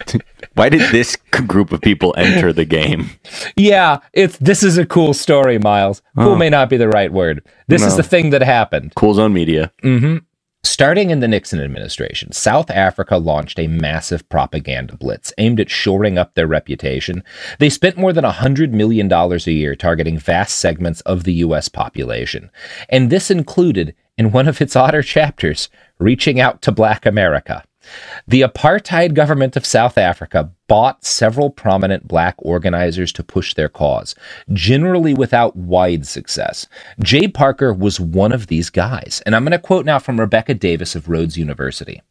why did this group of people enter the game? Yeah, it's this is a cool story, Miles. Cool Oh. may not be the right word. This is the thing that happened. Cool Zone Media. hmm Starting in the Nixon administration, South Africa launched a massive propaganda blitz aimed at shoring up their reputation. They spent more than $100 million a year targeting vast segments of the U.S. population. And this included, in one of its odder chapters, reaching out to Black America. The apartheid government of South Africa bought several prominent black organizers to push their cause, generally without wide success. Jay Parker was one of these guys. And I'm going to quote now from Rebecca Davis of Rhodes University.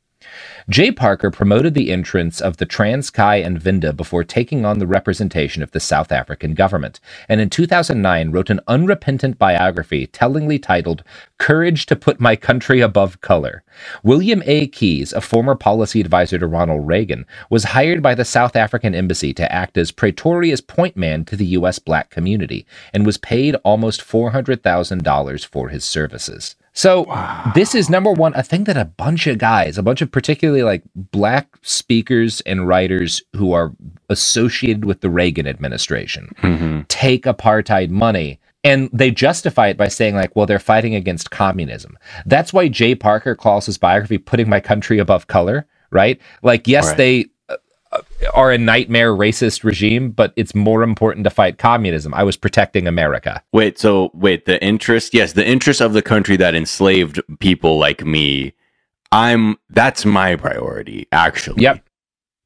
Jay Parker promoted the entrance of the Transkei and Venda before taking on the representation of the South African government, and in 2009 wrote an unrepentant biography tellingly titled Courage to Put My Country Above Color. William A. Keyes, a former policy advisor to Ronald Reagan, was hired by the South African embassy to act as Pretoria's point man to the U.S. black community, and was paid almost $400,000 for his services. So this is number one, a thing that a bunch of guys, a bunch of particularly like black speakers and writers who are associated with the Reagan administration mm-hmm. take apartheid money and they justify it by saying like, well, they're fighting against communism. That's why Jay Parker calls his biography "Putting My Country Above Color." Right? Like, yes, Right. they are a nightmare racist regime, but it's more important to fight communism. I was protecting America. Wait, so wait, the interest, yes, the interest of the country that enslaved people like me, I'm that's my priority, actually. Yep.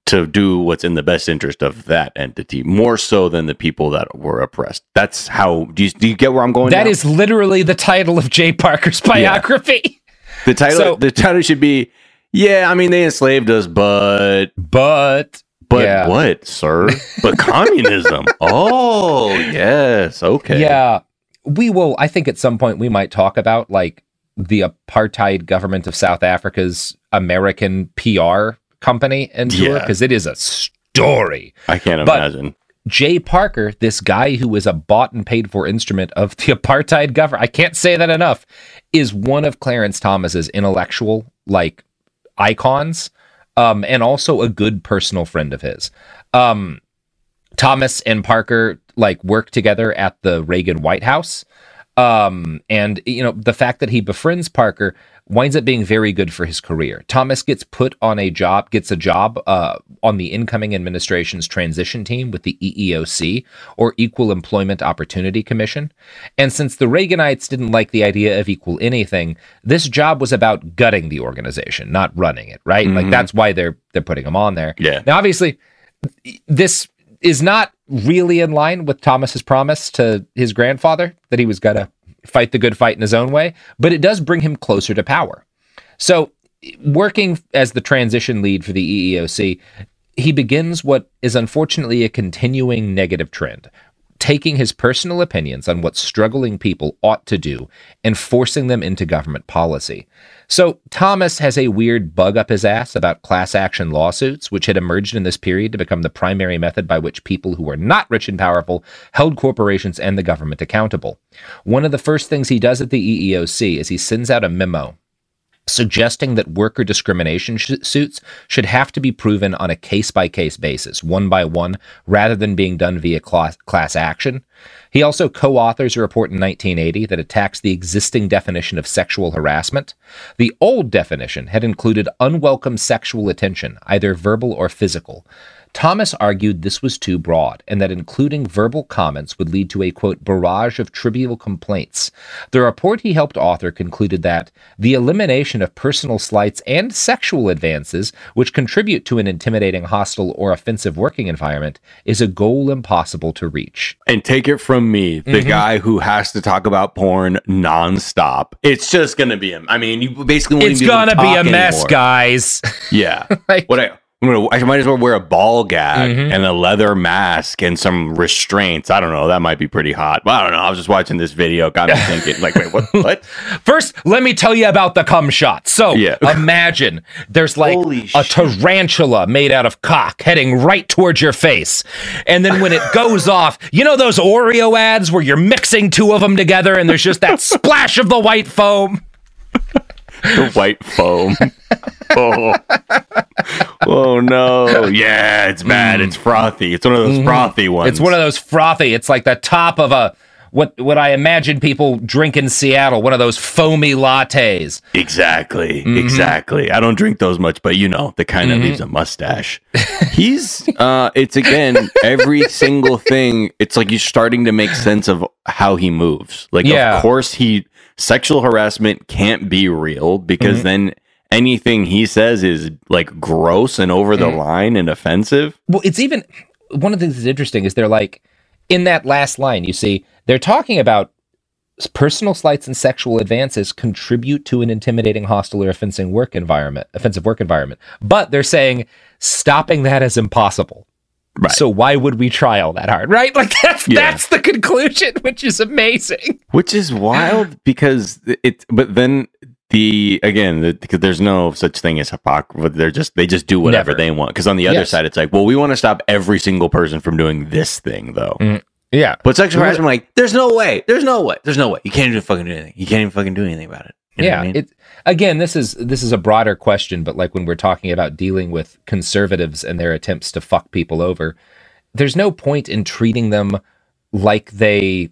To do what's in the best interest of that entity, more so than the people that were oppressed. That's how do you, do you get where I'm going? That now? is literally the title of Jay Parker's biography. the title so- the title should be Yeah, I mean they enslaved us, but But But Yeah. what, sir? But communism. Oh, yes. Okay. Yeah, we will. I think at some point we might talk about like the apartheid government of South Africa's American PR company and tour Yeah. because it is a story. I can't But- imagine. Jay Parker, this guy who was a bought and paid for instrument of the apartheid government, I can't say that enough, is one of Clarence Thomas's intellectual like icons, um, and also a good personal friend of his. Um, Thomas and Parker like work together at the Reagan White House. Um, and you know, the fact that he befriends Parker winds up being very good for his career. Thomas gets put on a job, gets a job uh, on the incoming administration's transition team with the EEOC or Equal Employment Opportunity Commission. And since the Reaganites didn't like the idea of equal anything, this job was about gutting the organization, not running it, right? Like Mhm. that's why they're they're putting him on there. Yeah. Now obviously this is not really in line with Thomas's promise to his grandfather that he was going to fight the good fight in his own way, but it does bring him closer to power. So, working as the transition lead for the EEOC, he begins what is unfortunately a continuing negative trend, taking his personal opinions on what struggling people ought to do and forcing them into government policy. So, Thomas has a weird bug up his ass about class action lawsuits, which had emerged in this period to become the primary method by which people who were not rich and powerful held corporations and the government accountable. One of the first things he does at the EEOC is he sends out a memo suggesting that worker discrimination sh- suits should have to be proven on a case by case basis, one by one, rather than being done via class, class action. He also co authors a report in 1980 that attacks the existing definition of sexual harassment. The old definition had included unwelcome sexual attention, either verbal or physical. Thomas argued this was too broad and that including verbal comments would lead to a quote barrage of trivial complaints. The report he helped author concluded that the elimination of personal slights and sexual advances which contribute to an intimidating, hostile, or offensive working environment is a goal impossible to reach. And take it from me, the Mhm. guy who has to talk about porn nonstop. It's just gonna be him. I mean, you basically It's able to gonna be a mess, anymore. guys. Yeah. Like- what I gonna, I might as well wear a ball gag Mhm. and a leather mask and some restraints. I don't know. That might be pretty hot. But I don't know. I was just watching this video, got me thinking, like, wait, what? What? First, let me tell you about the cum shot. So, Yeah. imagine there's like Holy a tarantula made out of cock heading right towards your face. And then when it goes off, you know those Oreo ads where you're mixing two of them together and there's just that splash of the white foam? The white foam. oh. oh no. Yeah, it's bad. It's frothy. It's one of those frothy ones. Mm. Mm-hmm. It's one of those frothy. It's like the top of a what what I imagine people drink in Seattle, one of those foamy lattes. Exactly. Mhm. Exactly. I don't drink those much, but you know, the kind that Mhm. leaves a mustache. He's uh it's again every single thing, it's like you're starting to make sense of how he moves. Like Yeah. of course he sexual harassment can't be real because Mhm. then anything he says is like gross and over the Mhm. line and offensive. Well, it's even one of the things that's interesting is they're like in that last line, you see, they're talking about personal slights and sexual advances contribute to an intimidating, hostile, or offensive work environment. Offensive work environment, but they're saying stopping that is impossible. Right. So why would we try all that hard? Right? Like that's Yeah. that's the conclusion, which is amazing. which is wild because it but then the again the, because there's no such thing as hypocrisy they're just they just do whatever Never. they want because on the other Yes. side it's like well we want to stop every single person from doing this thing though Mm, Yeah. but sexual harassment like there's no way there's no way there's no way you can't even fucking do anything you can't even fucking do anything about it You know yeah I mean? it again this is this is a broader question but like when we're talking about dealing with conservatives and their attempts to fuck people over there's no point in treating them like they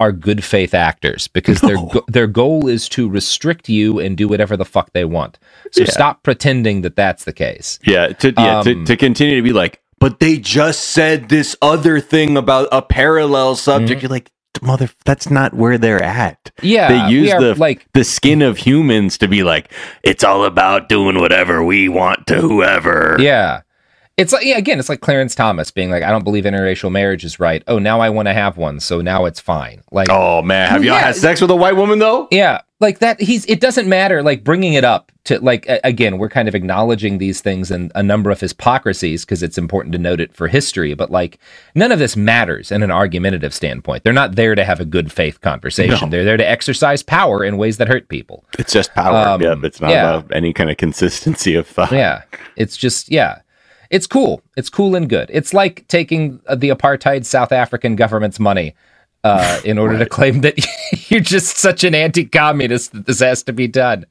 are good faith actors because their go- their goal is to restrict you and do whatever the fuck they want. So Yeah. stop pretending that that's the case. Yeah to yeah Um, to continue to be like but they just said this other thing about a parallel subject. You're like mother that's not where they're at yeah they use are, the like the skin of humans to be like it's all about doing whatever we want to whoever Yeah. It's like, yeah, again, it's like Clarence Thomas being like, I don't believe interracial marriage is right. Oh, now I want to have one. So now it's fine. Like, oh man have y'all Yeah. had sex with a white woman though yeah. like that he's it doesn't matter like bringing it up to like again we're kind of acknowledging these things and a number of hypocrisies because it's important to note it for history but like none of this matters in an argumentative standpoint they're not there to have a good faith conversation No. they're there to exercise power in ways that hurt people It's just power. Um, yeah, it's not yeah. about any kind of consistency of thought. yeah it's just yeah it's cool. It's cool and good. It's like taking uh, the apartheid south african government's money uh, in order to claim that you're just such an anti-communist that this has to be done.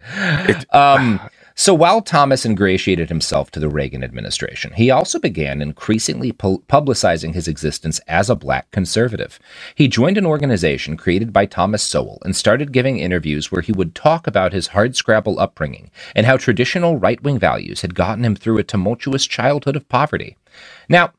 Um, so while Thomas ingratiated himself to the Reagan administration, he also began increasingly pu- publicizing his existence as a black conservative. He joined an organization created by Thomas Sowell and started giving interviews where he would talk about his hardscrabble upbringing and how traditional right-wing values had gotten him through a tumultuous childhood of poverty. Now,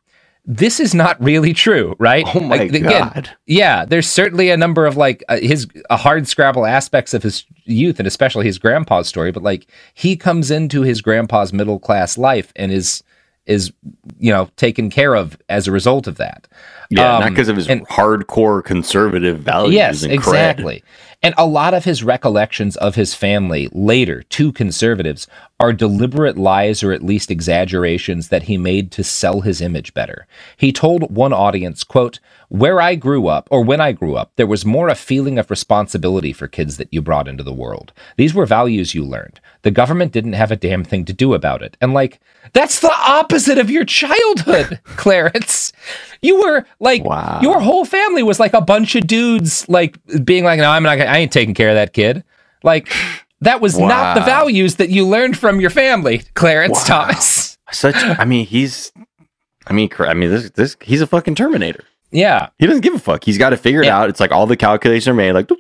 this is not really true, right? Oh my Like, God. yeah, there's certainly a number of like uh, his uh, hard scrabble aspects of his youth and especially his grandpa's story, but like he comes into his grandpa's middle class life and is is you know taken care of as a result of that. Yeah, not Um, because of his and- hardcore conservative values. Yes, and exactly. And a lot of his recollections of his family later to conservatives are deliberate lies or at least exaggerations that he made to sell his image better. He told one audience, quote, "Where I grew up or when I grew up, there was more a feeling of responsibility for kids that you brought into the world. These were values you learned. The government didn't have a damn thing to do about it." And like that's the opposite of your childhood, Clarence. You were like Wow. your whole family was like a bunch of dudes like being like, no, I'm not gonna, I ain't taking care of that kid. Like that was not the values that you learned from your family, Clarence Wow. Thomas. Such. I mean, he's. I mean, I mean, this this he's a fucking Terminator. Yeah. He doesn't give a fuck. He's got to figure it Yeah. out. It's like all the calculations are made. Like,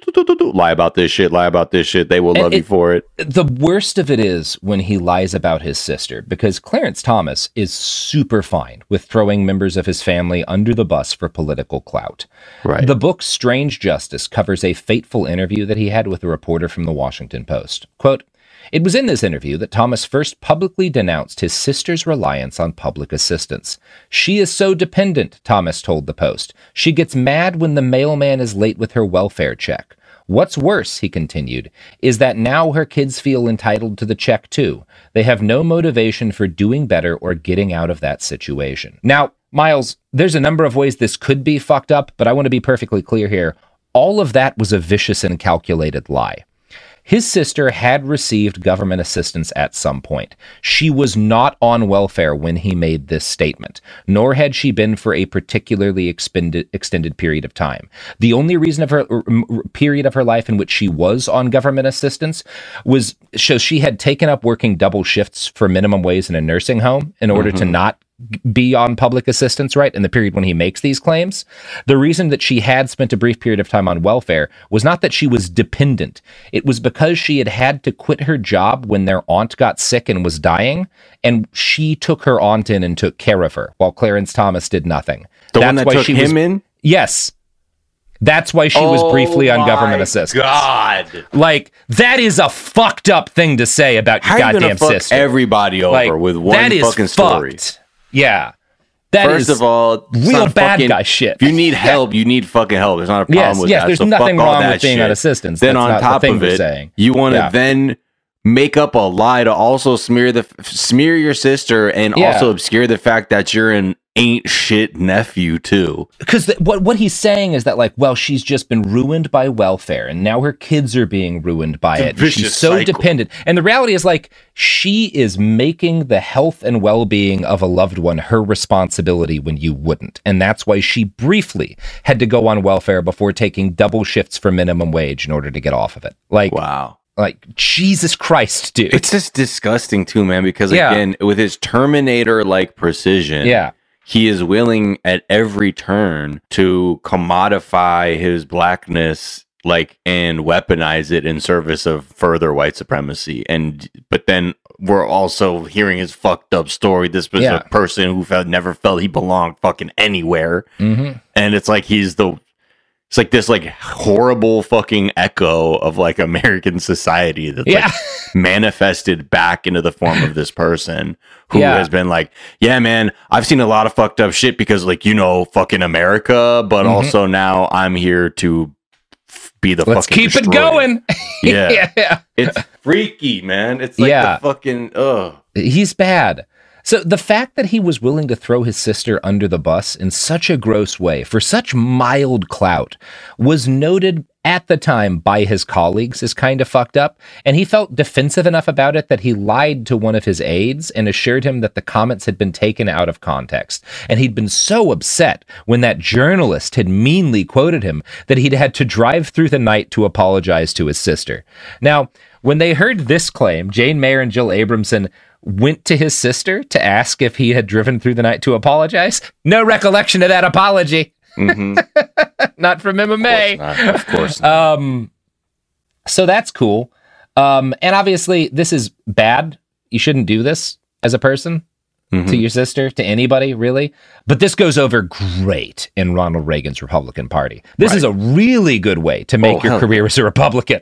lie about this shit. Lie about this shit. They will And love you for it. The worst of it is when he lies about his sister, because Clarence Thomas is super fine with throwing members of his family under the bus for political clout. Right. The book Strange Justice covers a fateful interview that he had with a reporter from the Washington Post. Quote, it was in this interview that Thomas first publicly denounced his sister's reliance on public assistance. She is so dependent, Thomas told the Post. She gets mad when the mailman is late with her welfare check. What's worse, he continued, is that now her kids feel entitled to the check too. They have no motivation for doing better or getting out of that situation. Now, Miles, there's a number of ways this could be fucked up, but I want to be perfectly clear here. All of that was a vicious and calculated lie. His sister had received government assistance at some point. She was not on welfare when he made this statement, nor had she been for a particularly expended, extended period of time. The only reason of her period of her life in which she was on government assistance was so she had taken up working double shifts for minimum wage in a nursing home in order to mm-hmm. not be on public assistance, right? In the period when he makes these claims. The reason that she had spent a brief period of time on welfare was not that she was dependent. It was because she had had to quit her job when their aunt got sick and was dying, and she took her aunt in and took care of her, while Clarence Thomas did nothing. The one that took him in? Yes. That's why she was briefly on oh government assistance. God. Like, that is a fucked up thing to say about your How you goddamn fuck sister. everybody over Like, with one that is fucking story? fucked. Yeah. That First is of all, real bad fucking- guy shit. If you need help, you need fucking help. There's not a problem Yes, with yes, that. there's so nothing wrong with being shit. on assistance. Then That's on not the top of it, saying. you want to Yeah. then make up a lie to also smear the smear your sister and Yeah. also obscure the fact that you're an ain't shit nephew too. because what what he's saying is that like, well, she's just been ruined by welfare, and now her kids are being ruined by it. She's so cycle. dependent, and the reality is like she is making the health and well being of a loved one her responsibility when you wouldn't, and that's why she briefly had to go on welfare before taking double shifts for minimum wage in order to get off of it. Like, wow. Like Jesus Christ, dude. It's just disgusting too, man, because Yeah. again, with his Terminator like precision, Yeah. He is willing at every turn to commodify his blackness like and weaponize it in service of further white supremacy. And but then we're also hearing his fucked up story. This was Yeah. a person who felt never felt he belonged fucking anywhere. Mhm. And it's like he's the it's like this like horrible fucking echo of like American society that's Yeah. like manifested back into the form of this person who Yeah. has been like, yeah, man, I've seen a lot of fucked up shit because like, you know, fucking America, but Mhm. also now I'm here to f- be the Let's fucking keep it going. Yeah. yeah. It's freaky, man. It's like Yeah. the fucking ugh. He's bad. So the fact that he was willing to throw his sister under the bus in such a gross way for such mild clout was noted at the time by his colleagues as kind of fucked up, and he felt defensive enough about it that he lied to one of his aides and assured him that the comments had been taken out of context. And he'd been so upset when that journalist had meanly quoted him that he'd had to drive through the night to apologize to his sister. Now, when they heard this claim, Jane Mayer and Jill Abramson went to his sister to ask if he had driven through the night to apologize. No recollection of that apology. not from Emma Mae. Not, of course. Um, so that's cool. Um, and obviously, this is bad. You shouldn't do this as a person to your sister, to anybody, really. But this goes over great in Ronald Reagan's Republican Party. This is a really good way to make Oh, your career as a Republican.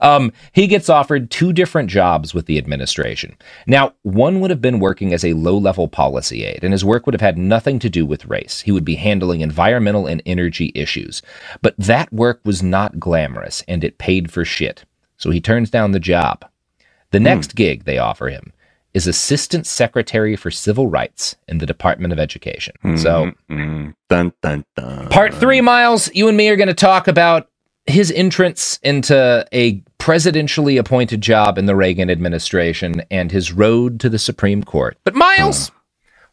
Um, he gets offered two different jobs with the administration. Now, one would have been working as a low level policy aide, and his work would have had nothing to do with race. He would be handling environmental and energy issues. But that work was not glamorous, and it paid for shit. So he turns down the job. The next gig they offer him is Assistant Secretary for Civil Rights in the Department of Education. So, Mm, dun dun dun. part three, Miles, you and me are going to talk about his entrance into a presidentially appointed job in the Reagan administration and his road to the Supreme Court. But, Miles,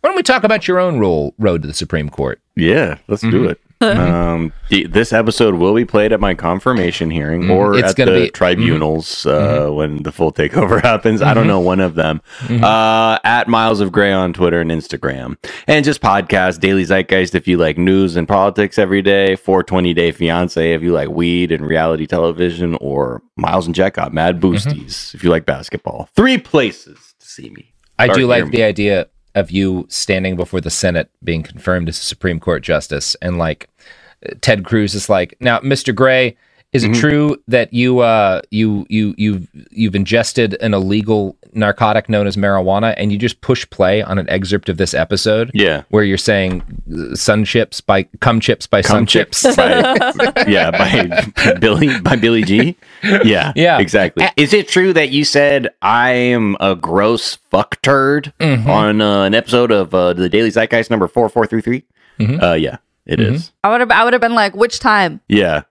why don't we talk about your own role, road to the Supreme Court? Yeah, let's do Mhm. it. um, the, this episode will be played at my confirmation hearing Mm, or it's at the be- tribunals uh, when the full takeover happens. I don't Mhm. know one of them. Mhm. Uh, at Miles of Gray on Twitter and Instagram, and just podcast Daily Zeitgeist if you like news and politics every day. 420 Day Fiance if you like weed and reality television, or Miles and Jacob Mad Boosties if you like basketball. Three places to see me. I Or do like me. the idea of you standing before the Senate being confirmed as a Supreme Court justice and like Ted Cruz is like, now, Mr. Gray, is it Mhm. true that you uh you you you've you've ingested an illegal narcotic known as marijuana and you just push play on an excerpt of this episode? Yeah. Where you're saying uh, sun chips by cum chips by sun chips. Chips by- yeah, by Billy by Billy G. Yeah, Yeah. exactly. Is it true that you said I am a gross fuck turd Mhm. on uh, an episode of uh, the Daily Zeitgeist number four four three three? Mhm. Uh, yeah, it is. Mhm. I would have I would have been like, which time? Yeah,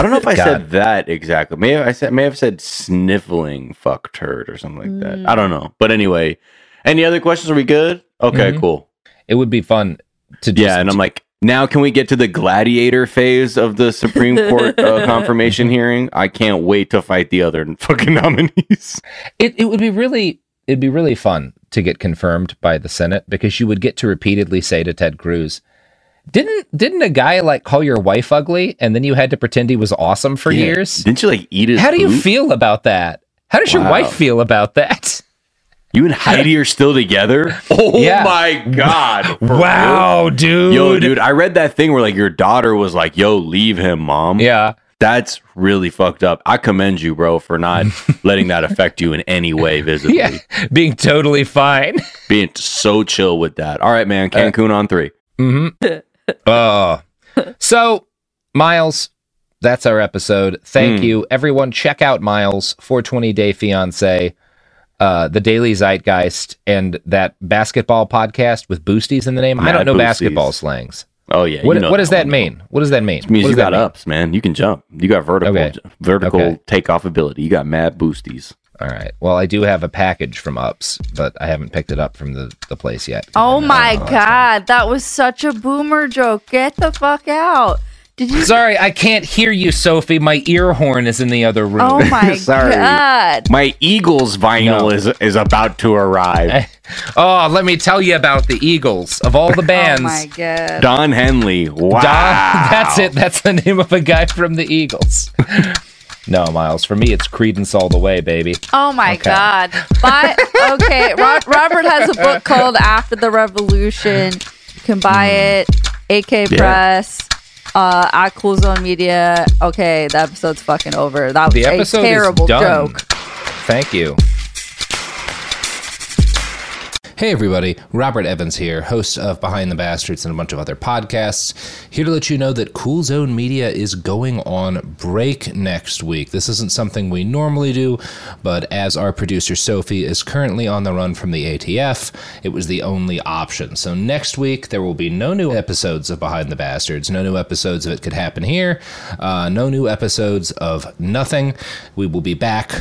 I don't know if I God. said that exactly. May I said may have said sniffling fuck turd or something like that. I don't know. But anyway, any other questions? Are we good? Okay, Mhm. cool. It would be fun to do Yeah, and I'm like, now can we get to the gladiator phase of the Supreme Court uh, confirmation hearing? I can't wait to fight the other fucking nominees. It it would be really it'd be really fun to get confirmed by the Senate because you would get to repeatedly say to Ted Cruz, "Didn't didn't a guy like call your wife ugly and then you had to pretend he was awesome for Yeah. years?" Didn't you like eat his How do you boot? feel about that? How does your wife feel about that? You and Heidi are still together? Oh Yeah. my god. Wow, real? dude. Yo, dude, I read that thing where like your daughter was like, yo, leave him, mom. Yeah. That's really fucked up. I commend you, bro, for not letting that affect you in any way visibly. Yeah, being totally fine. Being so chill with that. All right, man. Cancun on three. Mm-hmm. Oh, so Miles, that's our episode. Thank Hmm. you, everyone. Check out Miles, 420 Day Fiance, uh, the Daily Zeitgeist, and that basketball podcast with boosties in the name. I don't know Boosties. basketball slangs. Oh yeah. what you know what does that mean? What does that mean? It means you got ups, man. You can jump. You got vertical Okay. vertical Okay. takeoff ability. You got mad boosties. All right. Well, I do have a package from Ups, but I haven't picked it up from the, the place yet. Oh my oh, god, that was such a boomer joke. Get the fuck out. Did you Sorry, I can't hear you, Sophie. My ear horn is in the other room. Oh my Sorry. god. My Eagles vinyl No. is is about to arrive. Oh, let me tell you about the Eagles of all the bands. Oh my god. Don Henley. Wow. Don, that's it. That's the name of a guy from the Eagles. No, Miles. For me, it's Creedence all the way, baby. Oh my Okay. god. But okay, Ro- Robert has a book called After the Revolution. You can buy it. AK Yeah. Press. Uh, at Cool Zone Media. Okay, the episode's fucking over. That was The a episode terrible is done. joke. Thank you. Hey, everybody. Robert Evans here, host of Behind the Bastards and a bunch of other podcasts. Here to let you know that Cool Zone Media is going on break next week. This isn't something we normally do, but as our producer Sophie is currently on the run from the ATF, it was the only option. So next week, there will be no new episodes of Behind the Bastards, no new episodes of It Could Happen Here, uh, no new episodes of nothing. We will be back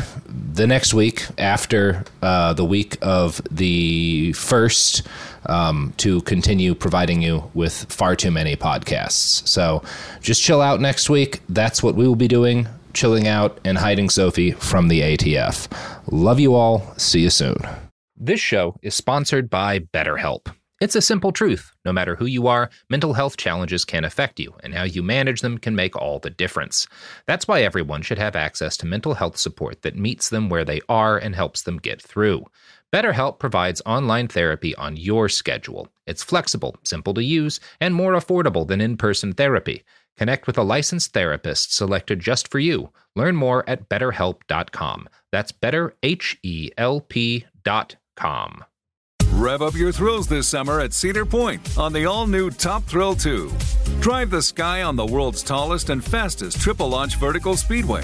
the next week after uh, the week of the first um, to continue providing you with far too many podcasts. So just chill out next week. That's what we will be doing chilling out and hiding Sophie from the ATF. Love you all. See you soon. This show is sponsored by BetterHelp. It's a simple truth. No matter who you are, mental health challenges can affect you, and how you manage them can make all the difference. That's why everyone should have access to mental health support that meets them where they are and helps them get through. BetterHelp provides online therapy on your schedule. It's flexible, simple to use, and more affordable than in person therapy. Connect with a licensed therapist selected just for you. Learn more at betterhelp.com. That's betterhelp.com. Rev up your thrills this summer at Cedar Point on the all new Top Thrill 2. Drive the sky on the world's tallest and fastest triple launch vertical speedway.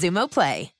Xumo Play.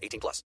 18 plus.